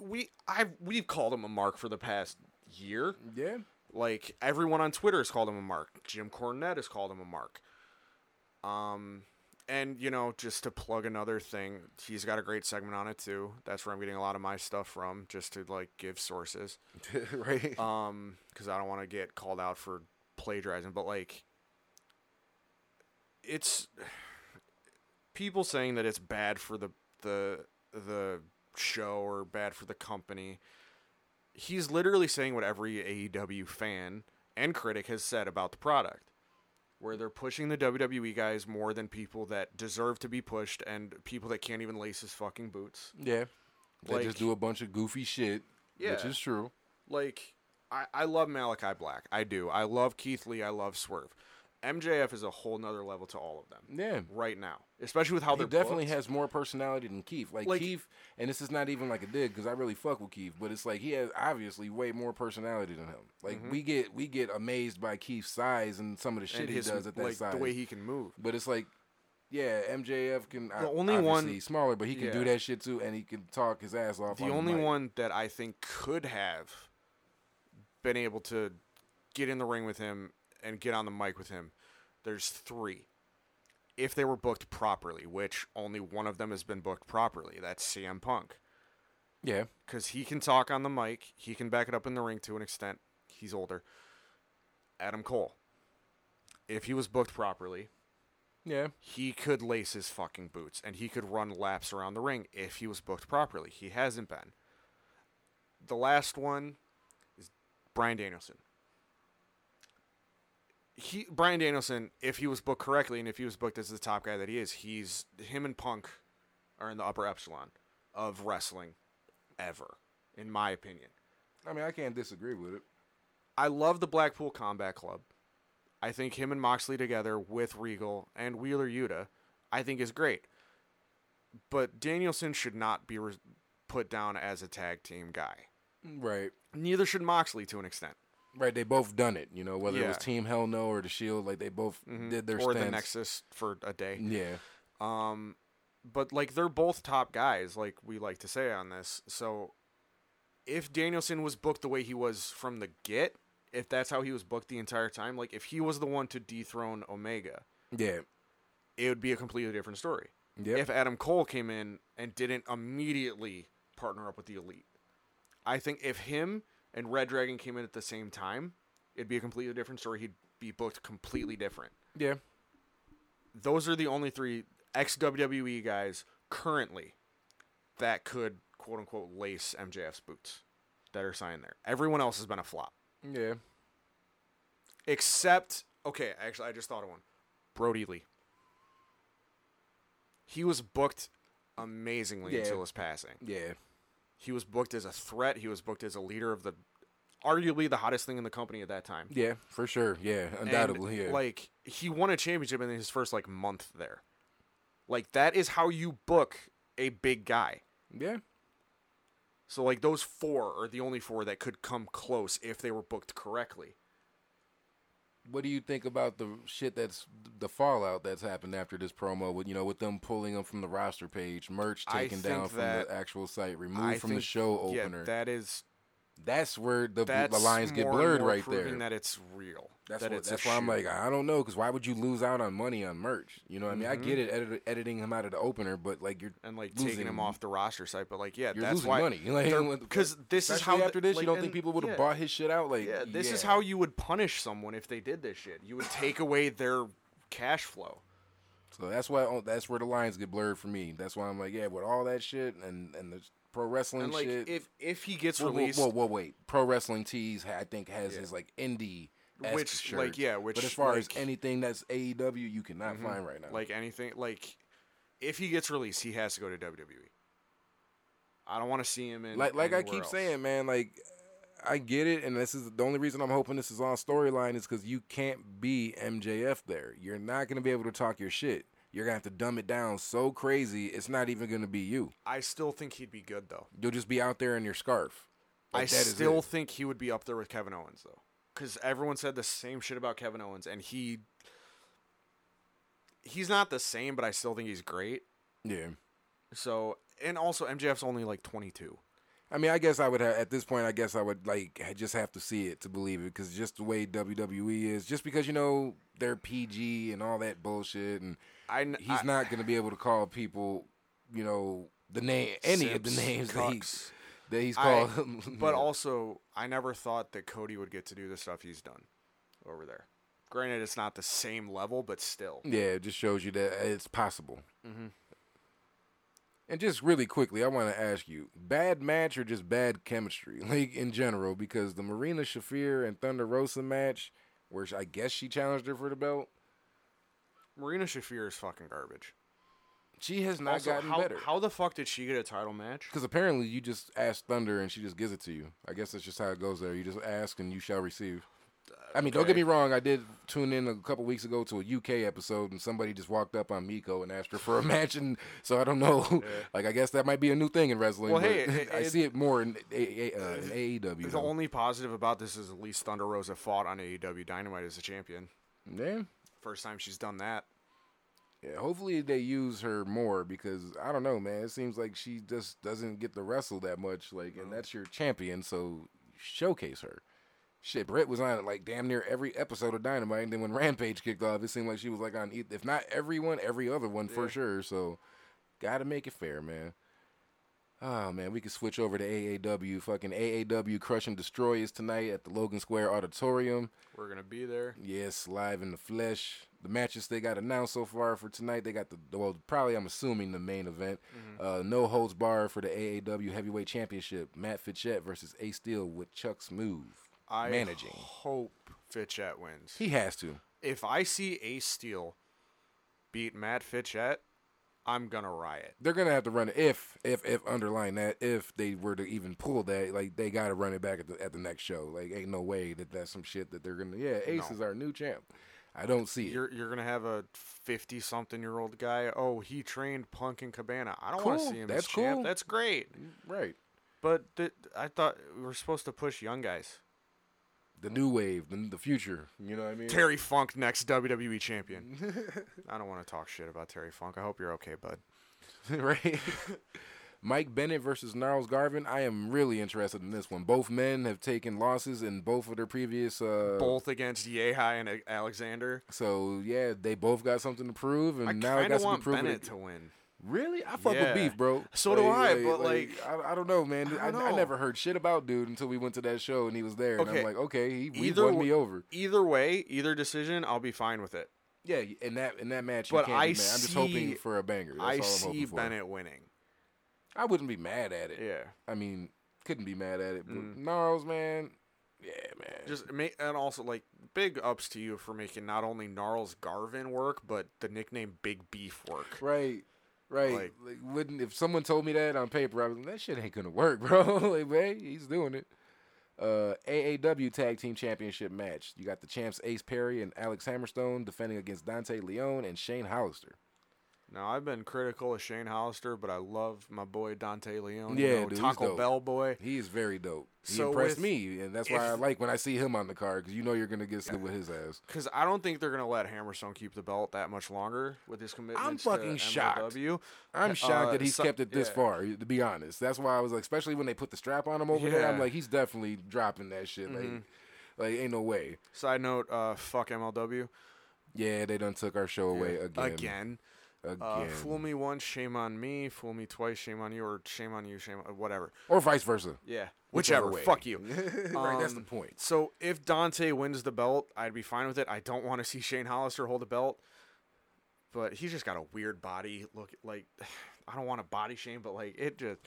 we I've we've called him a mark for the past year. yeah, Like everyone on Twitter has called him a mark. Jim Cornette has called him a mark. Um, and you know, just to plug another thing, he's got a great segment on it too. That's where I'm getting a lot of my stuff from, just to like give sources. right. Um, because I don't want to get called out for plagiarizing, but like, it's people saying that it's bad for the the the show or bad for the company. He's literally saying what every AEW fan and critic has said about the product, where they're pushing the WWE guys more than people that deserve to be pushed and people that can't even lace his fucking boots. yeah, they like- just do a bunch of goofy shit, yeah, which is true. like I, I love Malachi Black. I do. I love Keith Lee. I love Swerve. MJF is a whole nother level to all of them Yeah. right now, especially with how He they're definitely booked. has more personality than Keith. Like, Like- Keith, and this is not even like a dig because I really fuck with Keith, but it's like he has obviously way more personality than him. Like mm-hmm. we get we get amazed by Keith's size and some of the shit and he his does at that like size. the way he can move. but it's like, yeah, MJF can. The only one- he's smaller, but he can do that shit too, and he can talk his ass off. The on only one that I think could have been able to get in the ring with him and get on the mic with him, there's three. If they were booked properly, which only one of them has been booked properly, that's CM Punk. Yeah, because he can talk on the mic. He can back it up in the ring to an extent. He's older. Adam Cole. If he was booked properly, yeah, he could lace his fucking boots and he could run laps around the ring if he was booked properly. He hasn't been. The last one Bryan Danielson. He Bryan Danielson, if he was booked correctly and if he was booked as the top guy that he is, he's him and Punk are in the upper epsilon of wrestling ever, in my opinion. I mean, I can't disagree with it. I love the Blackpool Combat Club. I think him and Moxley together with Regal and Wheeler Yuta, I think is great. But Danielson should not be re- put down as a tag team guy. Right. Neither should Moxley to an extent. Right, they both done it. You know, whether it was Team Hell No or the Shield, like they both did their or stints. the Nexus for a day. Yeah, Um, but like they're both top guys, like we like to say on this. So if Danielson was booked the way he was from the get, if that's how he was booked the entire time, like if he was the one to dethrone Omega, yeah, it would be a completely different story. Yep. If Adam Cole came in and didn't immediately partner up with the Elite, I think if him and Red Dragon came in at the same time, it'd be a completely different story. He'd be booked completely different. yeah. Those are the only three ex WWE guys currently that could quote unquote lace MJF's boots that are signed there. Everyone else has been a flop. Yeah. Except okay, actually I just thought of one. Brodie Lee. He was booked amazingly Yeah. until his passing. Yeah. He was booked as a threat. He was booked as a leader of the arguably the hottest thing in the company at that time. Yeah, for sure. Yeah, And, undoubtedly. yeah. Like he won a championship in his first like month there. Like that is how you book a big guy. yeah. So like those four are the only four that could come close if they were booked correctly. What do you think about the shit that's the fallout that's happened after this promo with you know with them pulling them from the roster page, merch taken down from the actual site, removed I from the show opener? Yeah, that is that's where the, that's the lines get blurred right there. That it's real. That's that what, that's why I'm like I don't know because why would you lose out on money on merch? You know what I mean? I get mm-hmm. it, edit, editing him out of the opener, but like you're and like losing- taking him off the roster site, but like yeah, you're that's losing why money. Like, they're- 'cause this is how after this, like, you don't and- think people would have yeah. bought his shit out? Like Yeah, this is how you would punish someone if they did this shit. You would take away their cash flow. So that's why oh, that's where the lines get blurred for me. That's why I'm like, yeah, with all that shit and and the pro wrestling And like shit. if if he gets whoa, whoa, released, whoa, whoa, wait. Pro wrestling tees, I think has Yeah. his like indie Which, shirt. like, yeah, which, but as far as anything that's AEW, you cannot Mhm. find right now. like anything, like if he gets released, he has to go to WWE. I don't want to see him in like like I keep else. saying, man, like I get it, and this is the only reason I'm hoping this is on storyline is because you can't be MJF there. You're not gonna be able to talk your shit. You're gonna have to dumb it down so crazy, it's not even gonna be you. I still think he'd be good though. You'll just be out there in your scarf. I Like, is still think he would be up there with Kevin Owens though, because everyone said the same shit about Kevin Owens, and he he's not the same, but I still think he's great. yeah. So and also MJF's only like 22. I mean, I guess I would have at this point. I guess I would like just have to see it to believe it because just the way WWE is, just because you know they're PG and all that bullshit, and I he's I- not going to be able to call people, you know, the name any of the names that, he, that he's I- called. But also, I never thought that Cody would get to do the stuff he's done over there. Granted, it's not the same level, but still. yeah, it just shows you that it's possible. Mhm. And just really quickly, I want to ask you: bad match or just bad chemistry, like in general? Because the Marina Shafir and Thunder Rosa match, where I guess she challenged her for the belt. Marina Shafir is fucking garbage. She has not Also, gotten how, better. How the fuck did she get a title match? Because apparently you just ask Thunder and she just gives it to you. I guess that's just how it goes there. You just ask and you shall receive. I mean, don't get me wrong. I did tune in a couple weeks ago to a UK episode and somebody just walked up on Miko and asked her for a match. And so I don't know. like, I guess that might be a new thing in wrestling. Well, but hey, it- I it- see it more in, A- A- uh, in AEW. The though. only positive about this is at least Thunder Rosa fought on AEW Dynamite as a champion. yeah. First time she's done that. Yeah, hopefully they use her more because I don't know, man. It seems like she just doesn't get to wrestle that much. Like, and mm-hmm. that's your champion, so showcase her. Shit, Britt was on like damn near every episode of Dynamite, and then when Rampage kicked off, it seemed like she was like on, if not every one, every other one for sure. So, gotta make it fair, man. Oh man, we could switch over to AAW. Fucking AAW Crush and Destroy is tonight at the Logan Square Auditorium. We're gonna be there. Yes, live in the flesh. The matches they got announced so far for tonight, they got the well, probably I'm assuming the main event. Uh, no holds bar for the AAW Heavyweight Championship. Matt Fitchett versus Ace Steel with Chuck Smooth I managing. hope Fitchett wins. He has to. if I see Ace Steel beat Matt Fitchett, I'm gonna riot. They're gonna have to run it if if if underline that if they were to even pull that like they got to run it back at the at the next show. Like ain't no way that that's some shit that they're gonna yeah Ace No. is our new champ. I don't see. You're you're gonna have a fifty something year old guy. Oh, he trained Punk and Cabana. I don't want to see him That's as champ. cool. That's great. right. But th- I thought we were supposed to push young guys. The new wave, the, the future. You know what I mean? Terry Funk next WWE champion. I don't want to talk shit about Terry Funk. I hope you're okay, bud. right? Mike Bennett versus Gnarls Garvin. I am really interested in this one. Both men have taken losses in both of their previous. Uh, Both against Yehi and Alexander. So yeah, they both got something to prove, and I now I got of something want to prove. Bennett it- to win. Really, I fuck Yeah. with beef, bro. So do I, but, like, I, I don't know, man. I I, don't I, know. never heard shit about dude until we went to that show and he was there, and Okay. I'm like, okay, he, he Either won me over. Either way, either decision, I'll be fine with it. Yeah, in that in that match, you But can't I. I'm just hoping for a banger. That's all I I'm see. Bennett winning. I wouldn't be mad at it. Yeah. I mean, couldn't be mad at it. But Mm. Gnarls, man, yeah, man. Just and also like big ups to you for making not only Gnarls Garvin work, but the nickname Big Beef work. right, right. Like- Like, wouldn't if someone told me that on paper, I was like, that shit ain't gonna work, bro. like, man, he's doing it. Uh, AAW Tag Team Championship match. You got the champs Ace Perry and Alex Hammerstone defending against Dante Leon and Shane Hollister. Now I've been critical of Shane Hollister, but I love my boy Dante Leon. Yeah, you know, dude, Taco. Bell boy. He is very dope. He So impressed with- me, and that's why I like when I see him on the card because you know you're gonna get stuck with his ass. Because I don't think they're gonna let Hammerstone keep the belt that much longer with his commitment. I'm fucking shocked. MLW. I'm shocked Uh, that he's so- kept it this yeah. far. To be honest, that's why I was like, especially when they put the strap on him over there. I'm like, he's definitely dropping that shit. Like, Mhm. like ain't no way. Side note: uh, Fuck MLW Yeah, they done took our show away again. Again. Again. Uh, fool me once, shame on me. Fool me twice, shame on you, or shame on you, shame on whatever. or vice versa. Yeah, Whichever whichever. way. Fuck you. right, that's the Um, point. So if Dante wins the belt, I'd be fine with it. I don't want to see Shane Hollister hold the belt, but he's just got a weird body. Look, like I don't want to body shame, but like it just.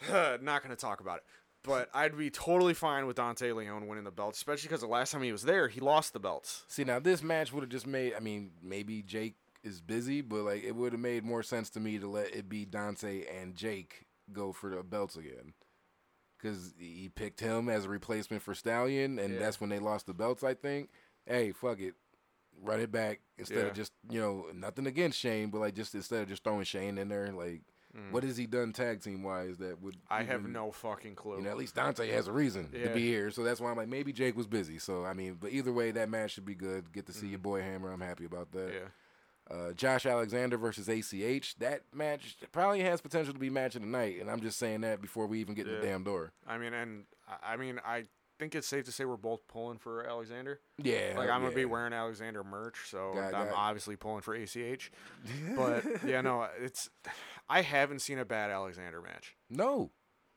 Not gonna talk about it, but I'd be totally fine with Dante Leon winning the belt, especially because the last time he was there, he lost the belts. See, now this match would have just made. I mean, maybe Jake is busy, but like it would have made more sense to me to let it be Dante and Jake go for the belts again. Because he picked him as a replacement for Stallion, and Yeah. that's when they lost the belts. I think. Hey, fuck it, run it back instead Yeah. of just you know nothing against Shane, but like just instead of just throwing Shane in there, like what has he done tag team wise that would? Mm. I have no fucking clue. You know, at least Dante has a reason to be here, so that's why I'm like, maybe Jake was busy. So I mean, but either way, that match should be good. Get to see your boy Hammer. I'm happy about that. Yeah. Uh, Josh Alexander versus ACH. That match probably has potential to be match of the night, and I'm just saying that before we even get in the damn door. I mean, and I- mean, I think it's safe to say we're both pulling for Alexander. Yeah, Like I'm gonna be wearing Alexander merch, so I'm obviously pulling for ACH. But yeah, no, it's I haven't seen a bad Alexander match. No,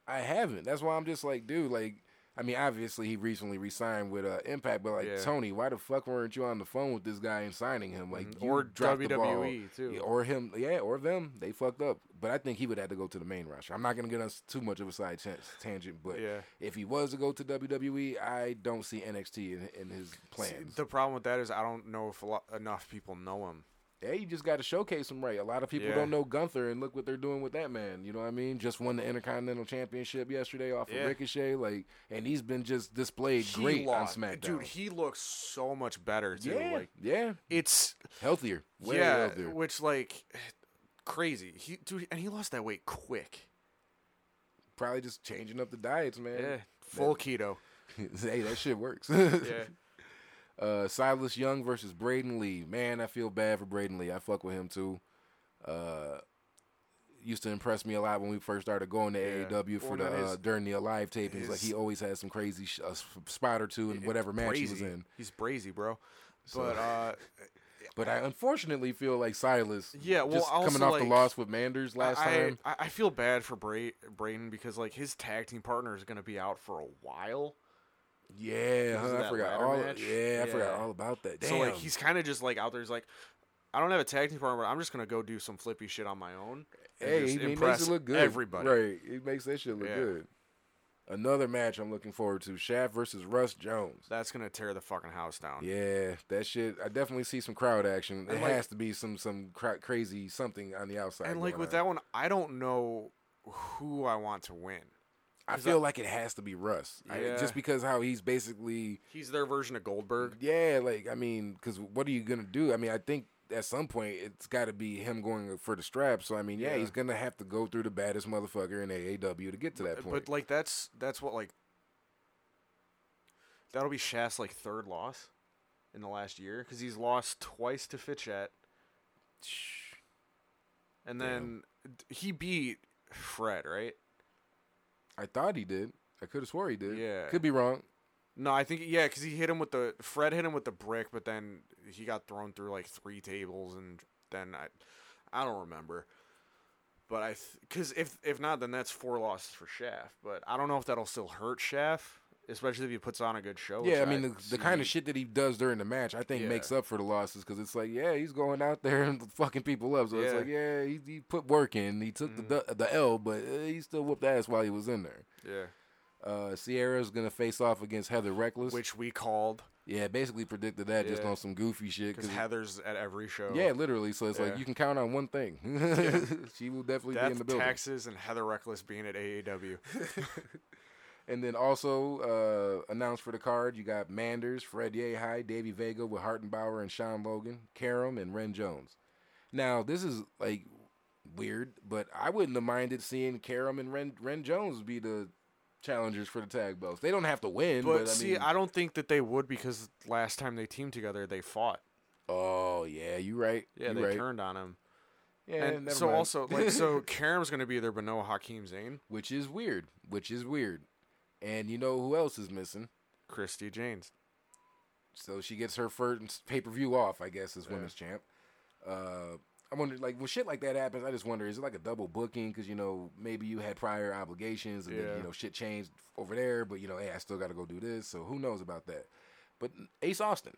I haven't. That's why I'm just like, dude, like, I mean, obviously he recently re-signed with uh, Impact, but like, Yeah. Tony, why the fuck weren't you on the phone with this guy and signing him? Like, Mhm. you Or dropped the ball. WWE too. Yeah, or him, yeah, or them. They fucked up. But I think he would have to go to the main roster. I'm not gonna get us too much of a side tan- tangent, but Yeah. if he was to go to WWE, I don't see NXT in, in his See, plans. the problem with that is I don't know if a lot, enough people know him. Yeah, you just got to showcase him right. A lot of people Yeah. don't know Gunther, and look what they're doing with that man. You know what I mean? Just won the Intercontinental Championship yesterday off Yeah. of Ricochet, like, and he's been just displayed He great lost- on SmackDown. dude. He looks so much better too. yeah, Like yeah, it's healthier, way yeah, healthier. which like crazy. He dude, and he lost that weight quick. Probably just changing up the diets, man. Yeah, full keto. hey, that shit works. Yeah. Uh, Silas Young versus Braden Lee. Man, I feel bad for Braden Lee. I fuck with him too. Uh, used to impress me a lot when we first started going to Yeah. AEW for Well, the his- uh, during the live tapings. Like he always had some crazy sh- uh, spot or two in whatever match he was in. He's brazy, bro. So- But uh, But I unfortunately feel like Silas. Yeah, well, just coming off the loss with Manders last I, time. I I feel bad for Bra- Braden because like his tag team partner is gonna be out for a while. Yeah, huh, I forgot all. match? Yeah, I forgot all about that. Damn. So like he's kind of just like out there. He's like, I don't have a tag team partner, but I'm just gonna go do some flippy shit on my own. and Hey, just he, he makes it look good. Everybody. Right. He makes that shit look Yeah. good. Another match I'm looking forward to: Shaft versus Russ Jones. That's gonna tear the fucking house down. Yeah, that shit. I definitely see some crowd action. It like- has to be some some cra- crazy something on the outside. And like with on. that one, I don't know who I want to win. I feel I- like it has to be Russ. I- just because how he's basically. He's their version of Goldberg. Yeah, like I mean, because what are you gonna do? I mean, I think at some point it's got to be him going for the strap. So I mean, yeah, Yeah. he's gonna have to go through the baddest motherfucker in AAW to get to that point. But like that's that's what like that'll be Shaft's like third loss in the last year because he's lost twice to Fitchett, and then d- he beat Fred, right? I thought he did. I could have swore he did. Yeah. could be wrong. No, I think yeah, because he hit him with the Fred hit him with the brick, but then he got thrown through like three tables, and then I, I don't remember. But I, because if if not, then that's four losses for Shaft. But I don't know if that'll still hurt Shaft especially if he puts on a good show. Yeah, I mean the, the kind of shit that he does during the match, I think Yeah. makes up for the losses because it's like, yeah, he's going out there and fucking people up. So it's Yeah. like, yeah, he, he put work in, he took the the the L, but uh, he still whooped ass while he was in there. Yeah, Uh, Sierra's gonna face off against Heather Reckless, which we called yeah, basically predicted that just on some goofy shit. because Heather's at every show. yeah, literally. So it's like you can count on one thing. she will definitely be in the building. taxes, and Heather Reckless being at AAW. And then also uh, announced for the card, you got Manders, Fred Yehi, Davey Vega with Hartenbauer and Sean Logan, Karam, and Ren Jones. Now, this is like weird, but I wouldn't have minded seeing Karam and Ren, Ren Jones be the challengers for the tag belts. They don't have to win, But, but, I see, mean, I don't think that they would because last time they teamed together, they fought. oh yeah, you right. Yeah, you they right. turned on him. Yeah, and so mind. also like so Karam's gonna be there, but no Hakim Zane, which is weird, which is weird. And you know who else is missing? Christy Janes. So she gets her first pay per view off, I guess, as Yeah. women's champ. Uh, I wonder, like, when shit like that happens, I just wonder, is it like a double booking? Because, you know, maybe you had prior obligations and then, you know, shit changed over there, but, you know, hey, I still got to go do this. So who knows about that? But Ace Austin,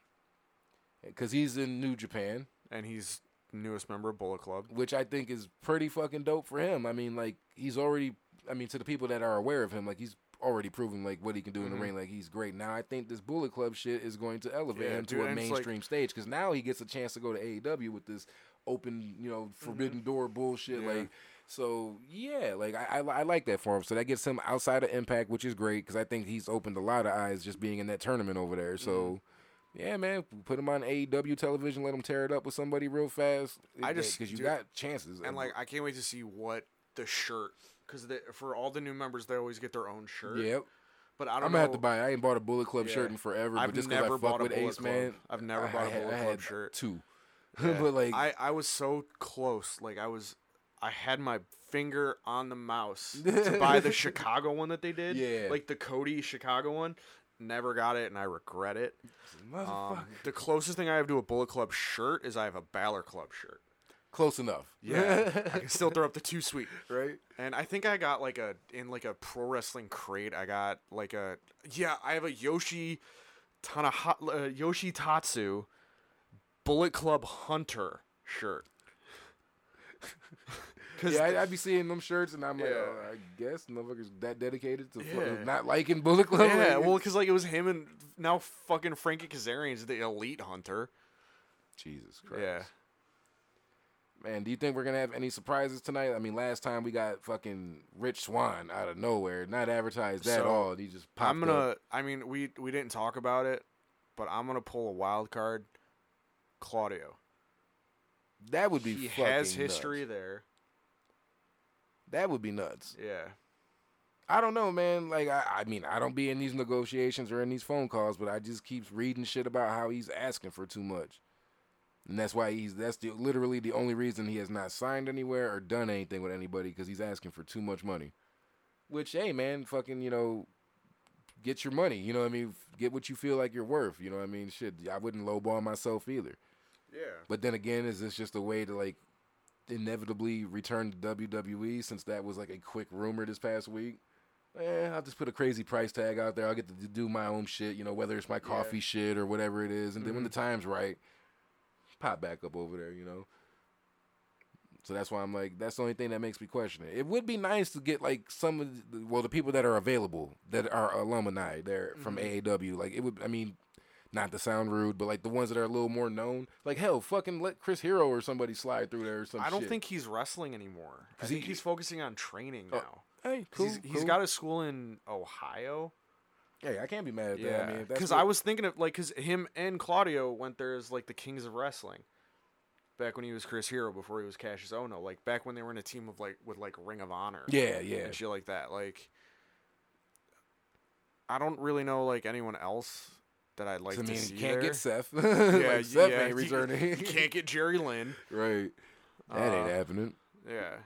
because he's in New Japan, and he's newest member of Bullet Club. which I think is pretty fucking dope for him. I mean, like, he's already, I mean, to the people that are aware of him, like, he's already proven, like, what he can do in Mhm. the ring. Like, he's great. Now, I think this Bullet Club shit is going to elevate Yeah, him dude, to a it's like- mainstream stage because now he gets a chance to go to AEW with this open, you know, forbidden door bullshit. Mm-hmm. Yeah. Like, so yeah, like I, I I like that for him. So that gets him outside of Impact, which is great because I think he's opened a lot of eyes just being in that tournament over there. So. Mm-hmm. Yeah, man, put him on AEW television, let him tear it up with somebody real fast. I just- because you dude, got chances, And like I can't wait to see what the shirt because for all the new members they always get their own shirt. yep, But I don't. I'm gonna know. have to buy. I ain't bought a Bullet Club Yeah. shirt in forever, I've but just because never I fuck bought a with Bullet Ace, Club. man, I've never I, bought a Bullet Club shirt. Two, Yeah. but like, I, I was so close. Like I was I had my finger on the mouse to buy the Chicago one that they did. Yeah. Like the Cody Chicago one. Never got it and I regret it. motherfucker. Um, the closest thing I have to a Bullet Club shirt is I have a Balor Club shirt. Close enough. Yeah. I can still throw up the two sweet. right. And I think I got like a in like a pro wrestling crate. I got like a yeah. I have a Yoshi Tanaha uh, Yoshi Tatsu Bullet Club Hunter shirt. Cause Yeah, I, I'd be seeing them shirts, and I'm like, Yeah. oh, I guess motherfuckers that dedicated to Yeah. not liking Bullet Club. yeah, like, well, because like it was him and now fucking Frankie Kazarian's the elite hunter. Jesus Christ. Yeah. Man, do you think we're gonna have any surprises tonight? I mean, last time we got fucking Rich Swann out of nowhere, not advertised at all. He just popped I'm gonna. up. I mean, we we didn't talk about it, but I'm gonna pull a wild card. Claudio. That would be he fucking has history Nuts. there. That would be nuts. Yeah. I don't know, man. Like, I, I mean, I don't be in these negotiations or in these phone calls, but I just keeps reading shit about how he's asking for too much, and that's why he's that's the literally the only reason he has not signed anywhere or done anything with anybody because he's asking for too much money. Which, hey, man, fucking, you know, get your money. You know what I mean? Get what you feel like you're worth. You know what I mean? Shit, I wouldn't lowball myself either. Yeah. But then again, is this just a way to like inevitably return to WWE since that was like a quick rumor this past week? Eh, I'll just put a crazy price tag out there. I'll get to do my own shit, you know, whether it's my coffee shit or whatever it is. And then when the time's right, pop back up over there, you know. So that's why I'm like, that's the only thing that makes me question it. It would be nice to get like some of the, well, the people that are available that are alumni there from mm-hmm. AAW. Like it would, I mean, not to sound rude, but like the ones that are a little more known. Like hell, fucking let Chris Hero or somebody slide through there or some I don't shit. think he's wrestling anymore. I think he- he's focusing on training Oh, now. Hey, cool. he's, he's cool. got a school in Ohio. Hey, I can't be mad at that. I Yeah, mean, because I was thinking of like, because him and Claudio went there as like the kings of wrestling. Back when he was Chris Hero, before he was Cassius Ohno, like back when they were in a team of like with like Ring of Honor, Yeah, yeah. and shit like that. Like, I don't really know like anyone else that I'd like I to mean, see you can't there. get Seth. yeah, like, Seth yeah, ain't you- returning. You, can't get Jerry Lynn. right. That ain't Uh, happening. Yeah,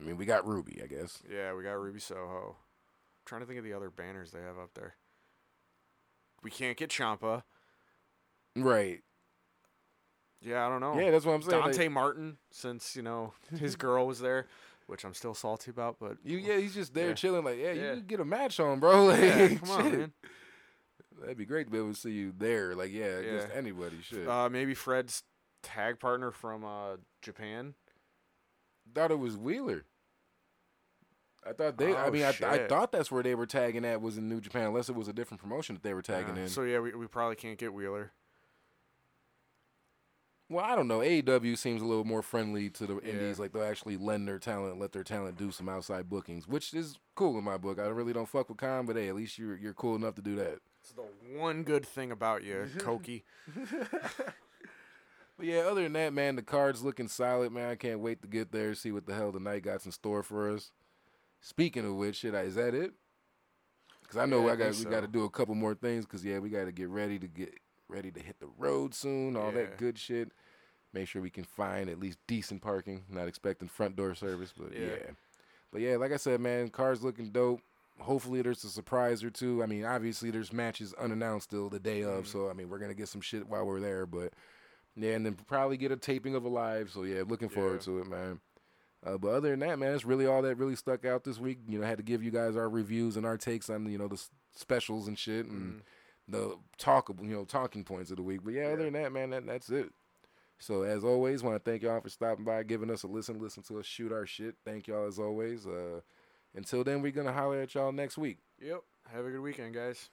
I mean, we got Ruby, I guess. yeah, we got Ruby Soho. Trying to think of the other banners they have up there. We can't get Ciampa. Right. Yeah, I don't know. Yeah, that's what I'm saying. Dante like- Martin, since you know his girl was there. which I'm still salty about. But You yeah, he's just there Yeah. chilling. Like yeah, Yeah. you can get a match on, bro. Like yeah, come on, man. That'd be great to be able to see you there. Like yeah, Yeah. anybody. Shit. Uh, maybe Fred's tag partner from uh, Japan. thought it was Wheeler. I thought they. I Oh, mean, I, I thought that's where they were tagging at was in New Japan, unless it was a different promotion that they were tagging Uh, in. So yeah, we, we probably can't get Wheeler. well, I don't know. AEW seems a little more friendly to the Yeah. indies. Like they'll actually lend their talent, let their talent do some outside bookings, which is cool in my book. I really don't fuck with Khan, but hey, at least you're you're cool enough to do that. It's the one good thing about you, Koki. But yeah, other than that, man, the card's looking solid, man. I can't wait to get there, see what the hell the night got in store for us. Speaking of which, shit, is that it? Because I know Yeah, I I got we got to do a couple more things. Because yeah, we got to get ready to get ready to hit the road soon. All Yeah. that good shit. Make sure we can find at least decent parking. Not expecting front door service, but yeah. Yeah. But yeah, like I said, man, car's looking dope. Hopefully, there's a surprise or two. I mean, obviously, there's matches unannounced still the day of, Mhm. so I mean, we're gonna get some shit while we're there. But yeah, and then probably get a taping of a live. So yeah, looking forward to it, man. Uh, but other than that, man, it's really all that really stuck out this week. You know, I had to give you guys our reviews and our takes on you know the s- specials and shit and Mhm. the talkable, you know, talking points of the week. But yeah, other than that, man, that, that's it. So as always, want to thank y'all for stopping by, giving us a listen, listen to us shoot our shit. Thank y'all as always. Uh, until then, we're gonna holler at y'all next week. Yep. Have a good weekend, guys.